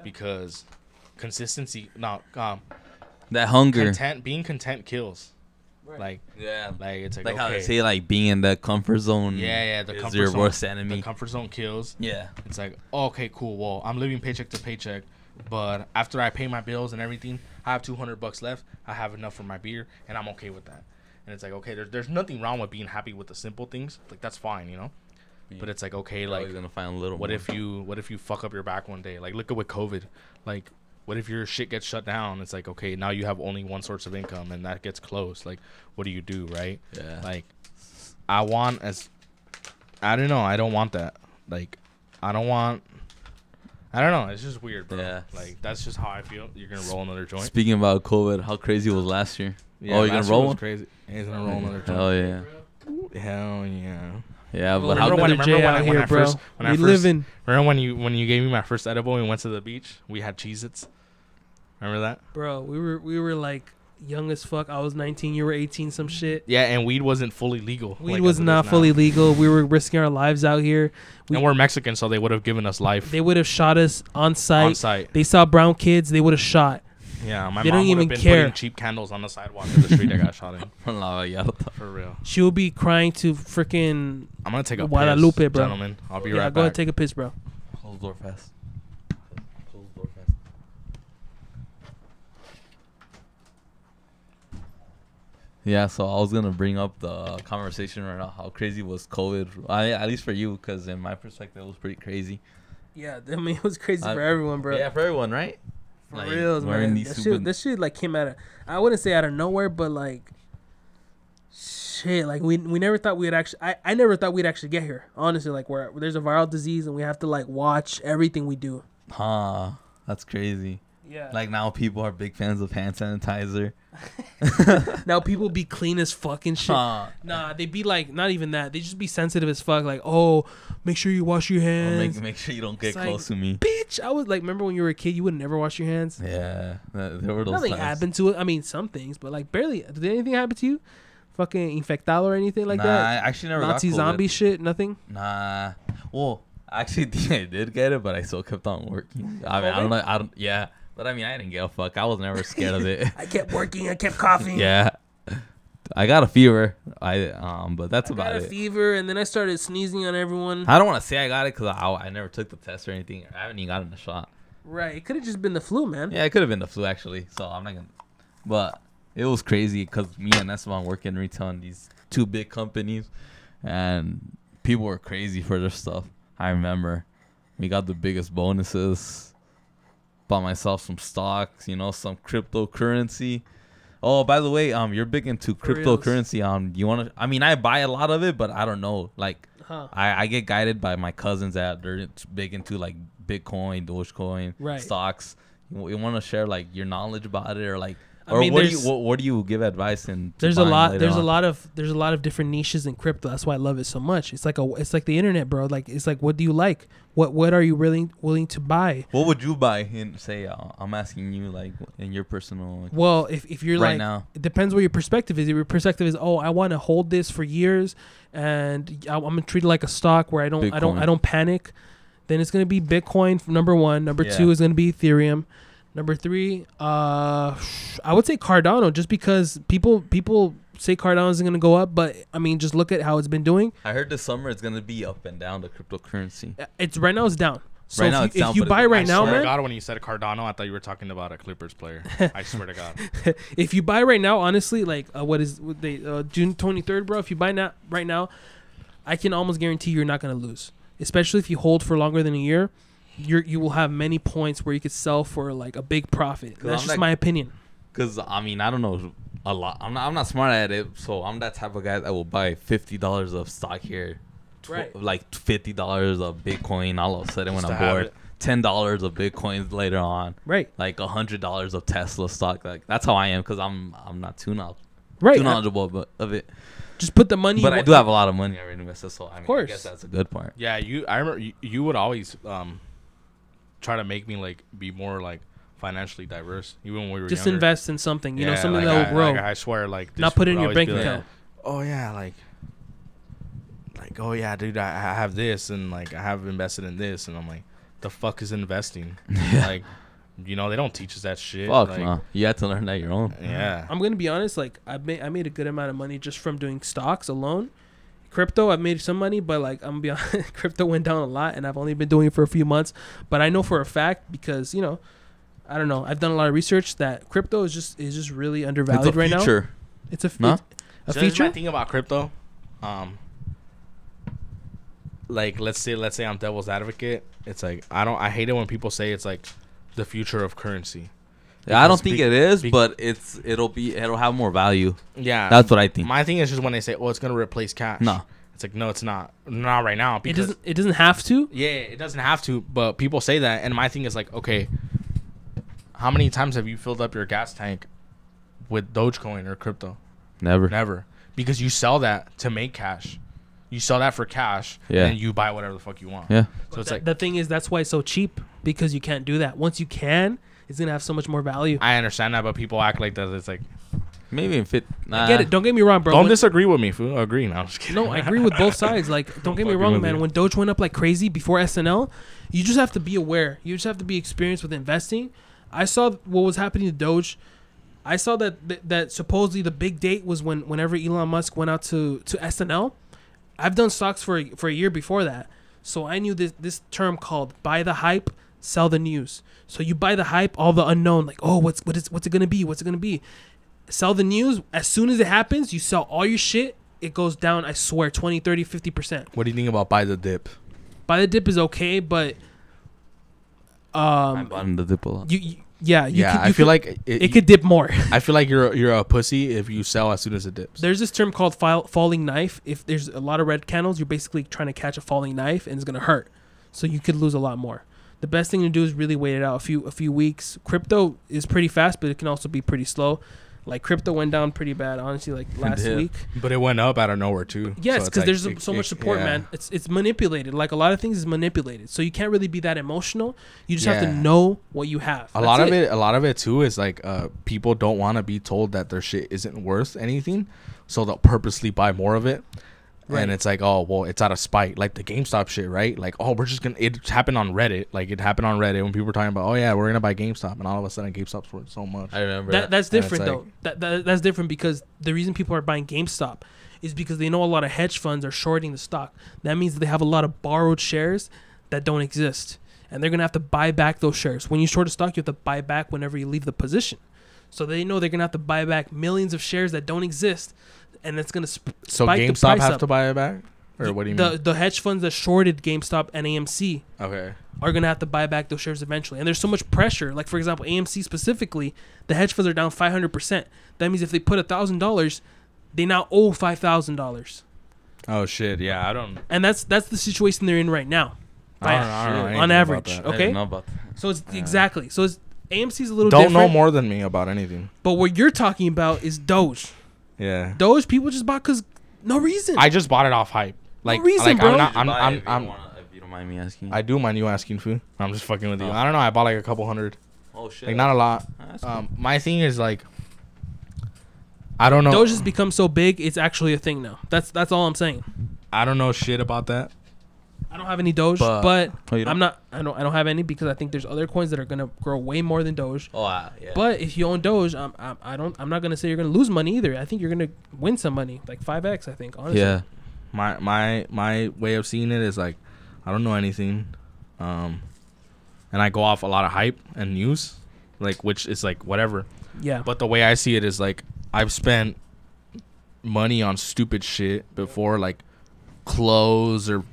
because consistency, Not um, that hunger. content, being content kills. Like, Yeah, like it's like, like how okay, they say, like being in the comfort zone. yeah, yeah, the is comfort your zone, worst the comfort zone kills. yeah, It's like, okay, cool. Well, I'm living paycheck to paycheck, but after I pay my bills and everything, I have 200 bucks left. I have enough for my beer, and I'm okay with that. And it's like, okay, there's there's nothing wrong with being happy with the simple things. Like that's fine, you know. But it's like okay, You're like gonna find a little. what more. if you what if you fuck up your back one day? Like look at with COVID. Like what if your shit gets shut down? It's like okay, now you have only one source of income and that gets closed. Like what do you do, right? Yeah. Like I want as I don't know, I don't want that. Like I don't want I don't know, it's just weird, bro. Yeah. Like that's just how I feel. You're gonna roll another joint. Speaking about COVID, how crazy was last year? Yeah, oh, you're gonna roll one? Crazy. He's gonna roll another joint. Hell yeah. Hell yeah. Yeah, but how remember when- remember when I- when here, I first- when I we first- living, Remember when you when you gave me my first edible and we went to the beach? We had Cheez Its. Remember that? bro. We were we were like young as fuck. I was 19, you were 18, some shit. Yeah, and weed wasn't fully legal. Weed like was not fully now. legal. We were risking our lives out here. we- and we're Mexican, so they would have given us life They would have shot us on site. on site. They saw brown kids, they would have shot. Yeah, my They mom don't would even have been care. putting cheap candles on the sidewalk in the street I got shot in. For real. She will be crying to freaking I'm gonna take a Guadalupe, piss, bro. gentlemen. I'll be yeah. right go ahead, back. take a piss, bro. Close the door fast. Close the door fast. Yeah, so I was gonna bring up the conversation right now. How crazy was COVID? I, at least for you, because in my perspective, it was pretty crazy. Yeah, I mean it was crazy I- for everyone, bro. Yeah, for everyone, right? For Like, reals, man. super- shit, this shit like came out of I wouldn't say out of nowhere, but like shit, like we we never thought we'd actually I, I never thought we'd actually get here. Honestly, like where, where there's a viral disease and we have to like watch everything we do. Huh? That's crazy. Yeah. Like now, people are big fans of hand sanitizer. now people be clean as fucking shit. Huh. Nah, they be like not even that. They just be sensitive as fuck. Like, oh, make sure you wash your hands. make make sure you don't get It's like- close to me. Bitch, I was like, remember when you were a kid, you would never wash your hands. Yeah, that- there were those Nothing times. happened to it. I mean, some things, but like barely. Did anything happen to you? Fucking infectado or anything like nah, that? I actually never Nazi got zombie shit. Nothing. Nah. Well, actually I did get it, but I still kept on working. I mean, I don't know. I don't. Yeah, but I mean, I didn't give a fuck. I was never scared of it. I kept working. I kept coughing. yeah. I got a fever. I um, but that's I about got a it. fever, and then I started sneezing on everyone. I don't want to say I got it because I, I never took the test or anything. I haven't even gotten the shot. Right. It could have just been the flu, man. Yeah, it could have been the flu actually. So I'm not gonna. But it was crazy because me and Esteban work in retail in these two big companies, and people were crazy for their stuff. I remember we got the biggest bonuses. Bought myself some stocks, you know, some cryptocurrency. Oh, by the way, um, you're big into For reals. cryptocurrency. Um, you want to? I mean, I buy a lot of it, but I don't know. Like, Huh. I, I get guided by my cousins that they're big into like Bitcoin, Dogecoin, Right. stocks. You, you want to share like your knowledge about it, or like, I or mean, what do you what, what do you give advice in? to There's a lot. There's a lot of. There's a lot of different niches in crypto. That's why I love it so much. It's like a. It's like the internet, bro. Like it's like, what do you like? What What are you really willing to buy? What would you buy? and say, uh, I'm asking you like in your personal. Like, Well, if, if you're Right like, now. it depends where your perspective is. If your perspective is, oh, I want to hold this for years, and I, I'm gonna treat it like a stock where I don't, I don't, I don't panic. Then it's gonna be Bitcoin number one. Number Yeah. two is gonna be Ethereum. Number three, uh, I would say Cardano, just because people people say Cardano isn't gonna go up, but I mean, just look at how it's been doing. I heard this summer it's gonna be up and down the cryptocurrency. Uh, It's right now it's down. So Right if now you, it's down, if you buy it- right I now, swear to God, when you said Cardano, I thought you were talking about a Clippers player. I swear to God. if you buy right now, honestly, like uh, what is what they uh, June twenty third, bro? If you buy now right now, I can almost guarantee you're not gonna lose. Especially if you hold for longer than a year, you're you will have many points where you could sell for like a big profit. That's I'm just like- my opinion. Cause I mean I don't know a lot. I'm not I'm not smart at it, so I'm that type of guy that will buy fifty dollars of stock here, tw- Right. Like fifty dollars of Bitcoin. All of a sudden when I'm bored, ten dollars of Bitcoins later on, Right, like a hundred dollars of Tesla stock. Like that's how I am, cause I'm I'm not too knowledgeable, right. too knowledgeable but, of it. just put the money. But I do have a lot of money already invested, so I mean I course. guess that's a good part. Yeah, you. I remember you, you would always um try to make me like be more like financially diverse, even when we were just younger. invest in something. You know, something like, that will grow. Like, I swear, like Not put it in your bank be like, account. oh yeah, like like oh yeah, dude, I, I have this and like I have invested in this, and I'm like, the fuck is investing? Like, you know, they don't teach us that shit. Fuck like, no, you had to learn that your own. Yeah. I'm gonna be honest. Like I made I made a good amount of money just from doing stocks alone. Crypto, I've made some money, but like I'm gonna be honest, crypto went down a lot, and I've only been doing it for a few months. But I know for a fact because you know, I don't know. I've done a lot of research that crypto is just is just really It's undervalued a right now. future. It's a f- No? it's a So here's my feature. thing about crypto. Um, like let's say let's say I'm devil's advocate. It's like I don't I hate it when people say it's like the future of currency. Yeah, I don't think be- it is, be- but it's it'll be it'll have more value. Yeah, That's what I think. my thing is just when they say, "Oh, it's gonna replace cash." No. it's like no, it's not. Not right now It doesn't. It doesn't have to. yeah, it doesn't have to. But people say that, and my thing is like, okay, how many times have you filled up your gas tank with Dogecoin or crypto? Never. Never, because you sell that to make cash. You sell that for cash, Yeah. and you buy whatever the fuck you want. Yeah. So it's Th- like the thing is, that's why it's so cheap because you can't do that. Once you can, it's gonna have so much more value. I understand that, but people act like that. It's like Maybe in fit. Nah. I get it. Don't get me wrong, bro. don't When- disagree with me, fool. Agree. No, I'm just kidding. No, I agree with both sides. Like, don't get me wrong, man. you. When Doge went up like crazy before SNL, you just have to be aware. You just have to be experienced with investing. I saw what was happening to Doge. I saw that that, that supposedly the big date was when whenever Elon Musk went out to to SNL. I've done stocks for a, for a year before that, so I knew this this term called buy the hype, sell the news. So you buy the hype, all the unknown, like oh, what's what is what's it gonna be? What's it gonna be? Sell the news. As soon as it happens, you sell all your shit. It goes down. I swear, 20, 30, 50 percent. What do you think about buy the dip? Buy the dip is okay, but um, I'm buying the dip a lot. you, you yeah, you yeah, could, I feel could- like it, it could dip more. I feel like you're you're a pussy if you sell as soon as it dips. There's this term called file, falling knife. If there's a lot of red candles, you're basically trying to catch a falling knife, and it's gonna hurt. So you could lose a lot more. The best thing to do is really wait it out a few a few weeks. Crypto is pretty fast, but it can also be pretty slow. Like crypto went down pretty bad, honestly, like last week. But it went up out of nowhere too. Yes, So because like, there's it- so it- much support, yeah. man. It's it's manipulated. Like a lot of things is manipulated. So you can't really be that emotional. You just have to know what you have. A That's lot of it, a lot of it too, is like uh, people don't want to be told that their shit isn't worth anything, so they'll purposely buy more of it. Right. And it's like, oh well, it's out of spite, like the GameStop shit, right? Like, oh, we're just gonna. It happened on Reddit, like it happened on Reddit when people were talking about, oh yeah, we're gonna buy GameStop, and all of a sudden GameStop's worth so much. I remember That that. that's And it's different like- though. That, that that's different because the reason people are buying GameStop is because they know a lot of hedge funds are shorting the stock. That means they have a lot of borrowed shares that don't exist, and they're gonna have to buy back those shares. When you short a stock, you have to buy back whenever you leave the position. So they know they're gonna have to buy back millions of shares that don't exist, and it's gonna sp- So spike the GameStop price have up. to buy it back, or what do you the mean? the hedge funds that shorted GameStop and AMC Okay. are gonna have to buy back those shares eventually. And there's so much pressure. Like for example, AMC specifically, the hedge funds are down 500 percent. That means if they put a thousand dollars, they now owe five thousand dollars. Oh shit, yeah, I don't. And that's that's the situation they're in right now. I don't, I don't know On average, okay? didn't know about that. So it's exactly. So it's AMC's a little different. Don't different. know more than me about anything. But what you're talking about is Doge. Yeah. Doge people just bought cause no reason. I just bought it off hype. Like, reason, like bro. I'm not. Did you I'm. I'm. if you I'm wanna- if you don't mind me asking. I do mind you asking food. I'm just fucking with you. Oh. I don't know. I bought like a couple hundred. oh shit. Like not a lot. That's cool. Um, my thing is like, I don't know. Doge has become so big, it's actually a thing now. That's that's all I'm saying. I don't know shit about that. I don't have any Doge, But- but, Oh. I'm not. I don't. I don't have any because I think there's other coins that are gonna grow way more than Doge. oh uh, yeah. But if you own Doge, I'm, I'm, I don't. I'm not gonna say you're gonna lose money either. I think you're gonna win some money, like five x. I think honestly. yeah. My my my way of seeing it is like, I don't know anything, um, and I go off a lot of hype and news, like which is like whatever. Yeah. But the way I see it is like I've spent money on stupid shit before, like clothes or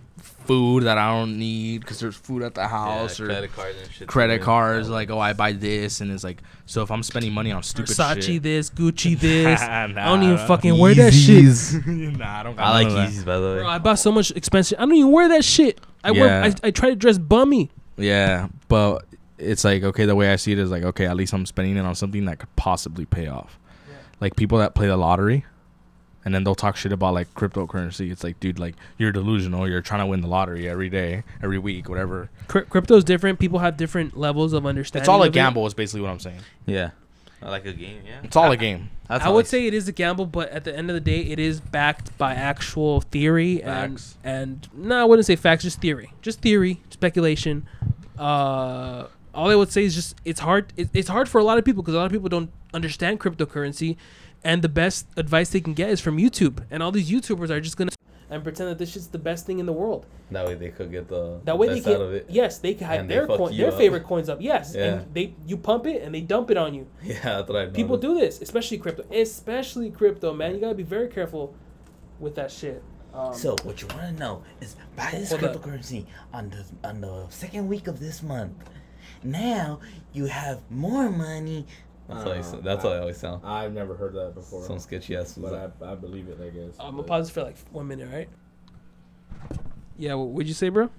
food that I don't need because there's food at the house yeah, or credit cards and shit. credit cards. Like, oh, I buy this, and it's like, so if I'm spending money on stupid Versace shit, this, Gucci this. I Nah, don't even nah. fucking wear that shit. nah, I don't. got I like none. Yeezys by the way. Bro, I bought so much expensive. I don't even wear that shit. I wear. I, I try to dress bummy. Yeah, but it's like okay. The way I see it is like okay. At least I'm spending it on something that could possibly pay off. Like people that play the lottery, and then they'll talk shit about like cryptocurrency. It's like, dude, like you're delusional. You're trying to win the lottery every day, every week, whatever. Cry- crypto's different. People have different levels of understanding. It's all a gamble. Is basically what I'm saying. Yeah. Like a game. Yeah. It's all a game. That's I would see say it is a gamble, but at the end of the day, it is backed by actual theory and Facts. and no, I wouldn't say facts, just theory, just theory, speculation. Uh, all I would say is just it's hard. It, it's hard for a lot of people because a lot of people don't understand cryptocurrency, and the best advice they can get is from YouTube. And all these YouTubers are just gonna and pretend that this shit's the best thing in the world. That way they could get the That way they can, out of it. yes, they can have their coin, their up. favorite coins up. Yes, Yeah. and they you pump it and they dump it on you. Yeah, that's what I People do this, especially crypto, especially crypto, man. You gotta be very careful with that shit. Um, So what you want to know is buy this up. cryptocurrency on the on the second week of this month. Now you have more money. That's what uh, I, s- that's what I always sound. I've never heard that before. Some sketchy ass. but I, I believe it, I guess. I'm gonna But- pause for like one minute, right? Yeah, what would you say, bro?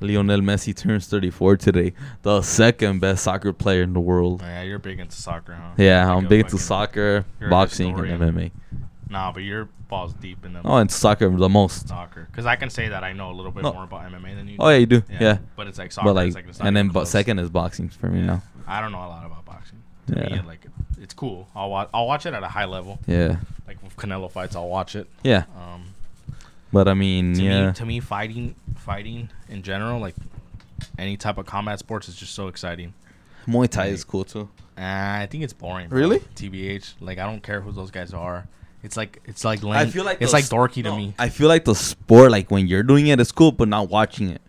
Lionel Messi turns 34 today. The second best soccer player in the world. Oh, yeah, you're big into soccer, huh? Yeah, Like I'm a big into fucking- soccer, you're a boxing, and historian. MMA. Nah, but your balls deep in the Oh, and soccer the most. soccer. Because I can say that I know a little bit No. more about MMA than you. Oh yeah, you do. Yeah. Yeah, But it's like soccer. but like, it's like it's not and then but close. second is boxing for me Yeah. now. I don't know a lot about boxing. To Yeah. me, like it's cool. I'll watch. I'll watch it at a high level. Yeah, Like with Canelo fights, I'll watch it. yeah. Um, But I mean, to yeah, me, to me, fighting, fighting in general, like any type of combat sports, is just so exciting. Muay Thai is cool too. Uh, I think it's boring. bro. Really? TBH. Like I don't care who those guys are. It's like it's like lame. I feel like it's the like s- dorky to no, me. I feel like the sport, like when you're doing it, it's cool, but not watching it.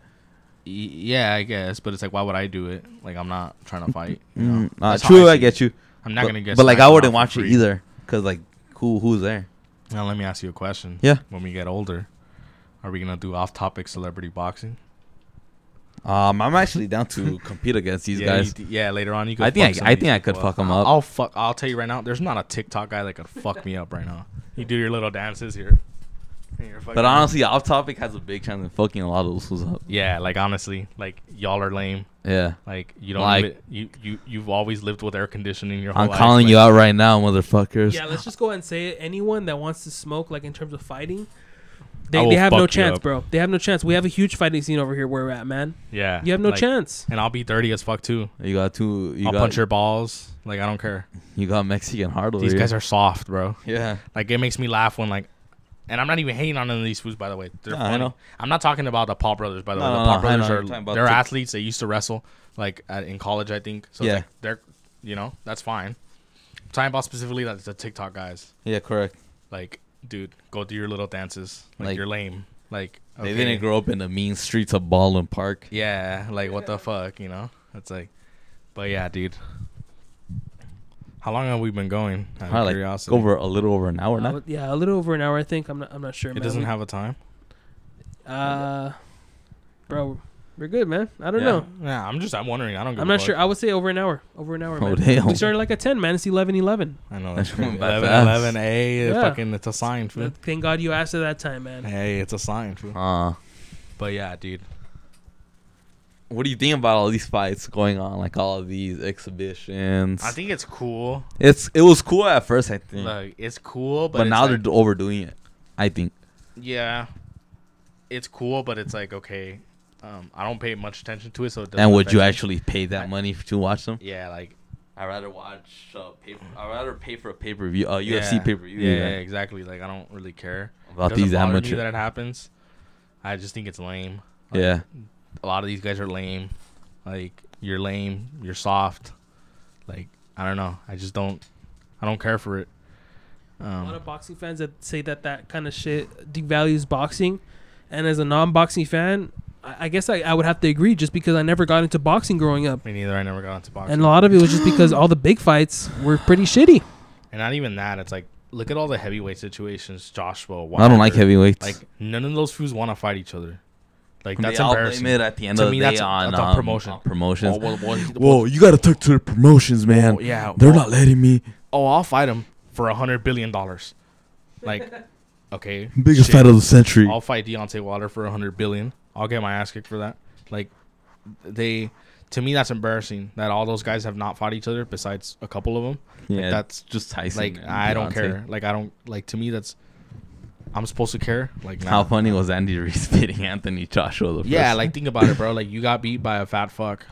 Yeah, I guess, but it's like, why would I do it? Like I'm not trying to fight. You know? Mm, uh, true, I I get you. I'm not but, gonna get. But like, I wouldn't watch it either, cause like, who who's there? Now let me ask you a question. Yeah. When we get older, are we gonna do off-topic celebrity boxing? Um, I'm actually down to compete against these yeah, guys. you yeah, later on you. Could I think I- I think I could fuck 'em I'll- up. I'll fuck. I'll tell you right now. There's not a TikTok guy that could fuck me up right now. You do your little dances here. And you're But honestly, off topic has a big chance of fucking a lot of those fools up. yeah, like honestly, like y'all are lame. Yeah, Like you don't Like- even, you you you've always lived with air conditioning your whole I'm life. calling like, you out right now, motherfuckers. Yeah, let's just go ahead and say it. Anyone that wants to smoke, like in terms of fighting, they, they have no chance, bro. They have no chance. We have a huge fighting scene over here where we're at, man. Yeah, You have no like- chance. And I'll be dirty as fuck too. You got two. You I'll got punch your balls. Like I don't care. you got Mexican hard over These here. guys are soft, bro. yeah. Like it makes me laugh when like, and I'm not even hating on any of these fools by the way. They're No, I funny. know. I'm not talking about the Paul brothers by the No, way. no, The no, Paul I brothers know, are I'm talking about they're the- athletes. They used to wrestle like at, in college, I think. So Yeah. yeah, like, they're you know that's fine. I'm talking about specifically like the TikTok guys. Yeah, correct. Like, dude, go do your little dances. Like, Like- you're lame. Like They okay. didn't grow up in the mean streets of Baldwin Park. Yeah, like what the fuck, you know? It's like, but yeah, dude. How long have we been going? Out of Probably like curiosity. over a little over an hour now. Uh, yeah, a little over an hour, I think. I'm not. I'm not sure. It man. doesn't We- have a time. Uh, bro, we're good, man. I don't Yeah. know. Yeah, I'm just I'm wondering. I don't. Give I'm a not fuck. sure. I would say over an hour. Over an hour, Oh, man. damn. We started like at 10, man. It's 11 11. I know That's that's going crazy. by 11, fast. 11 A. Yeah. Fucking, it's a sign, fool. Thank God you asked at that time, man. Hey, it's a sign, fool. Uh, But yeah, dude. What do you think about all these fights going on? Like all of these exhibitions. I think it's cool. it's it was cool at first, I think, Like it's cool, but, but, it's now like, they're overdoing it. I think. yeah, it's cool, but it's like okay. Um, I don't pay much attention to it, so it doesn't And would you me. actually pay that I- money to watch them? Yeah, like I'd rather watch uh, paper. I'd rather pay for a pay per view, uh, yeah, UFC pay per view. Yeah, yeah, exactly. Like I don't really care about It these doesn't amateur. that it happens. I just think it's lame. Like, yeah, a lot of these guys are lame. Like you're lame, you're soft. Like I don't know. I just don't. I don't care for it. a lot Um, of boxing fans that say that that kind of shit devalues boxing. And as a non boxing fan, I, I guess I, I would have to agree just because I never got into boxing growing up. me neither. I never got into boxing. And a lot of it was just because all the big fights were pretty shitty. And not even that. It's like look at all the heavyweight situations. Joshua. I don't like heavyweights. Like none of those fools want to fight each other. Like that's they all embarrassing. blame it at the end To of the me, day that's a- on that's a um, promotion. on promotions. Oh, well, well, Whoa, you gotta talk to the promotions, man. oh, yeah. They're oh, not letting me. Oh, I'll fight him for a hundred billion dollars. Like, okay, Biggest shit. fight of the century. I'll fight Deontay Wilder for a hundred billion. I'll get my ass kicked for that. Like, they, to me, that's embarrassing that all those guys have not fought each other besides a couple of them. yeah, that's just Tyson. Like, and I don't Deontay. care. Like, I don't like. To me, that's. I'm supposed to care. Like, How funny was Andy Ruiz beating Anthony Joshua? The Yeah, like think about it, bro. Like you got beat by a fat fuck.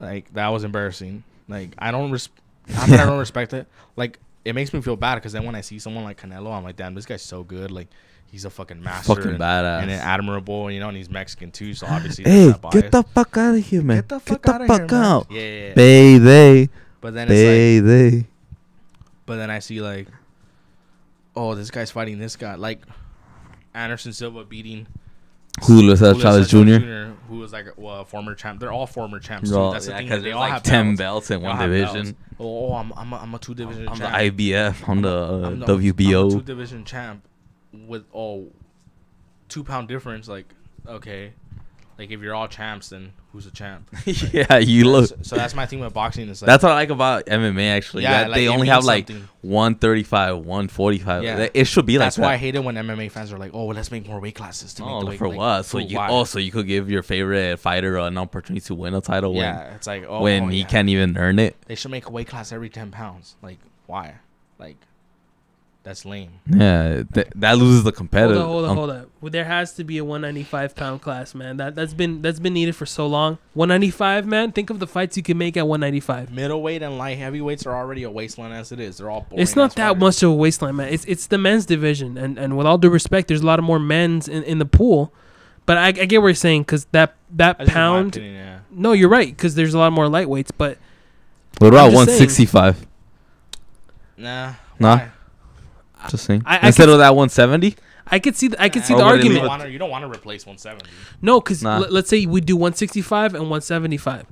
Like that was embarrassing. Like I don't res- that I don't respect it. Like it makes me feel bad because then when I see someone like Canelo, I'm like, damn, this guy's so good. Like he's a fucking master, fucking and, badass. and admirable, you know, and he's Mexican too. So obviously, hey, get the fuck out of here, man. Get the fuck the outta fuck here, out. Yeah, yeah, yeah. Baby, But then it's like, baby. but then I see like, oh, this guy's fighting this guy. Like Anderson Silva beating Julio Chavez Cesar Jr. who was like a, well, former champ. They're all former champs. Too. That's the yeah, thing. 'cause that They all like have 10 belts. belts in one division. belts. Oh, I'm I'm a, I'm a two division I'm the champ. IBF. I'm the uh, I'm the- I'm a two WBO. division champ. with all oh, two pound difference. Like okay, like if you're all champs, then who's a champ? yeah, you look. So, so that's my thing with boxing. Is like That's what I like about MMA actually. Yeah, that like, they only have like 135, 145. Yeah. It should be that's like That's why I hate it when MMA fans are like, oh, well, let's make more weight classes to make Oh, the weight. for like, what? So for you why? oh, you could give your favorite fighter an opportunity to win a title yeah, it's like oh, when oh, he yeah. can't even earn it. They should make a weight class every ten pounds. Like why? Like that's lame. Yeah, th- that loses the Hold competitive. on, hold on, um, hold on. Well, there has to be a 195 pound class, man. That that's been that's been needed for so long. 195, man. Think of the fights you can make at 195. Middleweight and light heavyweights are already a wasteland as it is. They're all boring. It's not that fighters. much of a wasteland, man. It's it's the men's division, and and with all due respect, there's a lot of more men's in, in the pool. But I, I get what you're saying because that that That's pound. opinion, yeah. No, you're right because there's a lot more lightweights, but What about I'm just saying. 165? Nah. Nah. why? Just saying. I- I Instead of that 170. I could see the, I could see Or the oh, argument. You don't wanna- you don't want to replace 170. No, because Nah. let's say we do 165 and 175.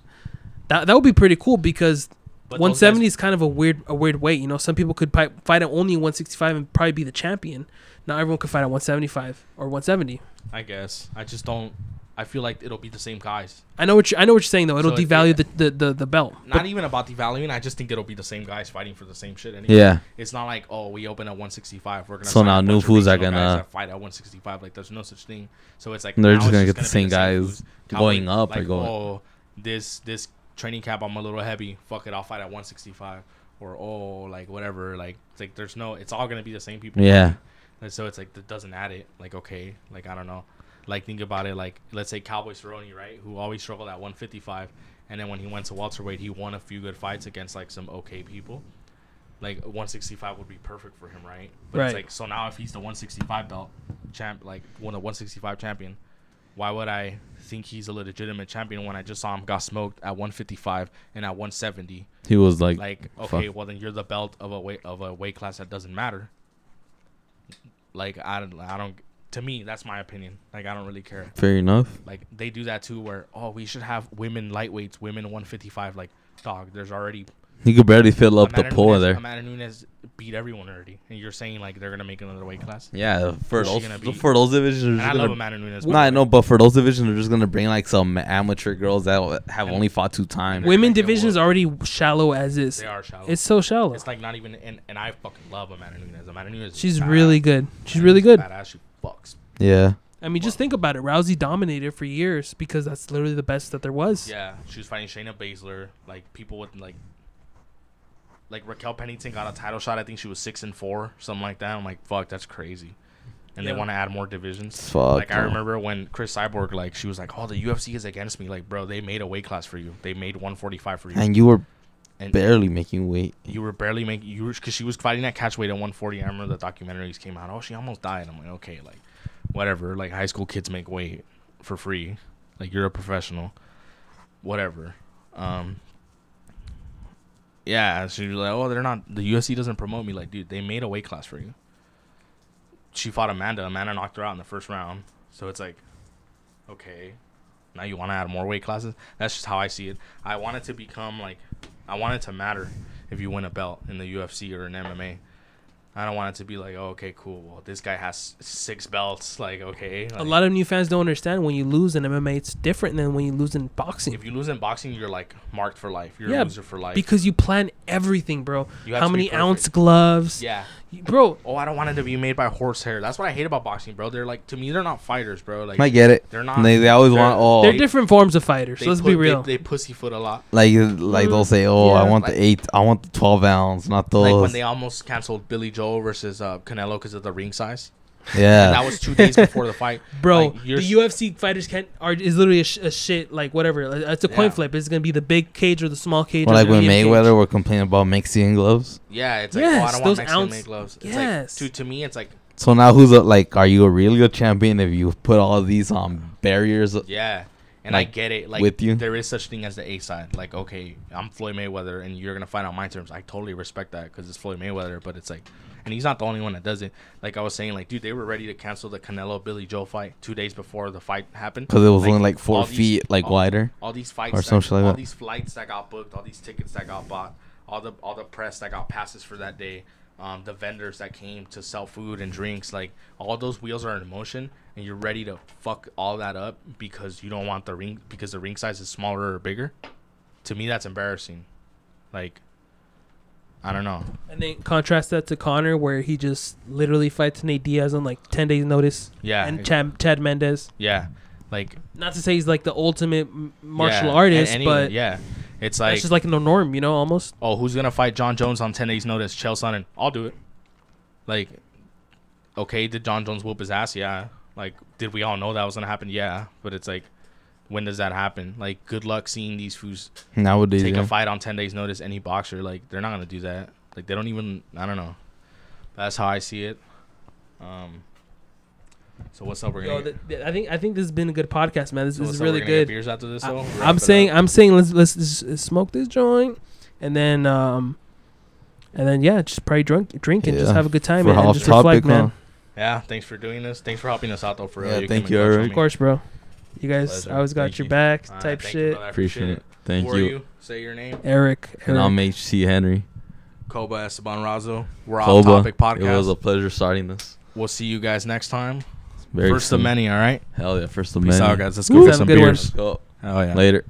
That that would be pretty cool because But 170 guys- is kind of a weird a weird weight. You know, some people could pi- fight at only 165 and probably be the champion. Not everyone could fight at 175 or 170. I guess. I just don't. I feel like it'll be the same guys. I know what you I know what you're saying though. It'll So it- devalue the, the, the, the belt. Not even about devaluing. I just think it'll be the same guys fighting for the same shit. Anyway. Yeah. It's not like oh we open at 165. We're gonna. So sign now a new bunch of fools are regional guys gonna- that fight at 165. Like there's no such thing. So it's like They're now just it's gonna get the be same guys fools. going Cowboy, up or like, going- Oh, this this training cap I'm a little heavy. Fuck it, I'll fight at 165. Or oh like whatever. Like it's like there's no. It's all gonna be the same people. Yeah. And so it's like that doesn't add it. Like okay, like I don't know. Like think about it. Like let's say Cowboy Cerrone, right? Who always struggled at 155, and then when he went to welterweight, he won a few good fights against like some okay people. Like 165 would be perfect for him, right? But Right. it's like so now if he's the 165 belt champ, like one the 165 champion, why would I think he's a legitimate champion when I just saw him got smoked at 155 and at 170? He was like, Like fuck. okay, well then you're the belt of a weight of a weight class that doesn't matter. Like I don't, I don't. To me, that's my opinion. Like I don't really care. fair enough. Like they do that too, where oh we should have women lightweights, women 155. Like dog, there's already You could barely fill up the pool Nunes, there. Amanda Nunes beat everyone already, and you're saying like they're gonna make another weight class. Yeah, for Who's those gonna be? for those divisions, they're And just I love gonna, Amanda Nunes. Nah, I know, but for those divisions, they're just gonna bring like some amateur girls that have And- only fought two times. Women gonna division is already shallow as is. They are shallow. It's so shallow. It's like not even, and, and I fucking love Amanda Nunes. Amanda Nunes. is She's badass. really good. She's Amanda really good. Badass. She fucks. Yeah, I mean, just think about it. Rousey dominated for years because that's literally the best that there was. Yeah, she was fighting Shayna Baszler. Like people with like, like Raquel Pennington got a title shot. I think she was six and four, something like that. I'm like, fuck, that's crazy. And Yeah. they want to add more divisions. fuck. like I remember when Cris Cyborg, like she was like, "Oh, the UFC is against me." Like, bro, they made a weight class for you. They made 145 for you, and you were and barely making weight. you were barely making you were because she was fighting that catch weight at 140. I remember the documentaries came out. Oh, she almost died. I'm like, okay, like whatever. Like high school kids make weight for free. Like you're a professional. Whatever. Um. Yeah, she was like, oh, they're not. The UFC doesn't promote me. Like, dude, they made a weight class for you. She fought Amanda. Amanda knocked her out in the first round. So it's like, okay, now you want to add more weight classes? That's just how I see it. I want it to become like, I want it to matter if you win a belt in the UFC or in MMA. I don't want it to be like, oh, okay, cool. Well, this guy has six belts. Like, okay. A lot of new fans don't understand when you lose in MMA, it's different than when you lose in boxing. If you lose in boxing, you're like marked for life. You're Yeah, a loser for life. because you plan everything, bro. You have How many ounce gloves? yeah. You- Bro, Oh, I don't want it to be made by horsehair. That's what I hate about boxing, bro. They're like, to me, they're not fighters, bro. Like, I get it. they're not. They, they always they're- want oh they're different forms of fighters. they let's put- be real. They, pussyfoot a lot. like like they'll say oh I want Like- the eight I want the twelve ounce not those Like when they almost canceled Billy Joe versus uh, Canelo because of the ring size. Yeah That was two days before the fight. Bro, Like, you're the UFC fighters can't are is literally a, sh- a shit like whatever. It's a coin Yeah. flip. It's gonna be the big cage or the small cage. or or like when Mayweather cage. were complaining about Mexican gloves. Yeah, it's like, oh, I don't those want Mexican ounce- made gloves. It's yes. like, to, to me, it's like, So now who's a, like are you a really good champion if you put all these um barriers? yeah. And I get it. Like, with you? there is such thing as the A side. Like, okay, I'm Floyd Mayweather, and you're gonna fight on my terms. I totally respect that because it's Floyd Mayweather. But it's like, and he's not the only one that does it. Like I was saying, like, dude, they were ready to cancel the Canelo Billy Joe fight two days before the fight happened Because it was Like, only like four all these- feet like all- wider. all these fights Or that- some shit like all that. these flights that got booked, all these tickets that got bought, all the all the press that got passes for that day, um, the vendors that came to sell food and drinks. Like all those wheels are in motion, and you're ready to fuck all that up because you don't want the ring because the ring size is smaller or bigger. To me, that's embarrassing. Like, I don't know. And then contrast that to Conor, where he just literally fights Nate Diaz on like ten days' notice, Yeah, and Chad, Chad Mendes. yeah, like Not to say he's like the ultimate martial yeah, artist, any- but yeah, it's like that's just like the norm, you know, almost. oh, who's gonna fight Jon Jones on ten days' notice? Chael Sonnen. I'll do it. Like, okay, did Jon Jones whoop his ass? Yeah. Like, did we all know that was gonna happen? Yeah. But it's like, when does that happen? Like, good luck seeing these fools Nowadays, take yeah. a fight on ten days' notice. Any boxer, like, they're not gonna do that. Like, they don't even. I don't know. That's how I see it. Um. So what's up? We're Yo, gonna. th- th- I think I think this has been a good podcast, man. This, so this is up, really we're gonna get good. Beers after this, I- though. Wrap I'm saying up? I'm saying let's let's just smoke this joint, and then um, and then yeah, just probably drink drink and just have a good time For and, and just topic, reflect, man. Yeah. Thanks for doing this. Thanks for helping us out, though. For real. Yeah, You thank you, in Eric. Of course, bro. You guys Pleasure. always got Thank your you. back All right, type thank you, shit. brother. I Appreciate it. Thank Who are you. you? Say your name. Eric, And Eric. I'm HC Henry. Koba Esteban Razo. We're off Koba. topic podcast. It was a pleasure starting this. we'll see you guys next time. Very First soon. of many, all right? Hell yeah, first of Peace many. out, guys. Let's Woo. go Have get a some good one. beers. Let's go. Oh, yeah. Later.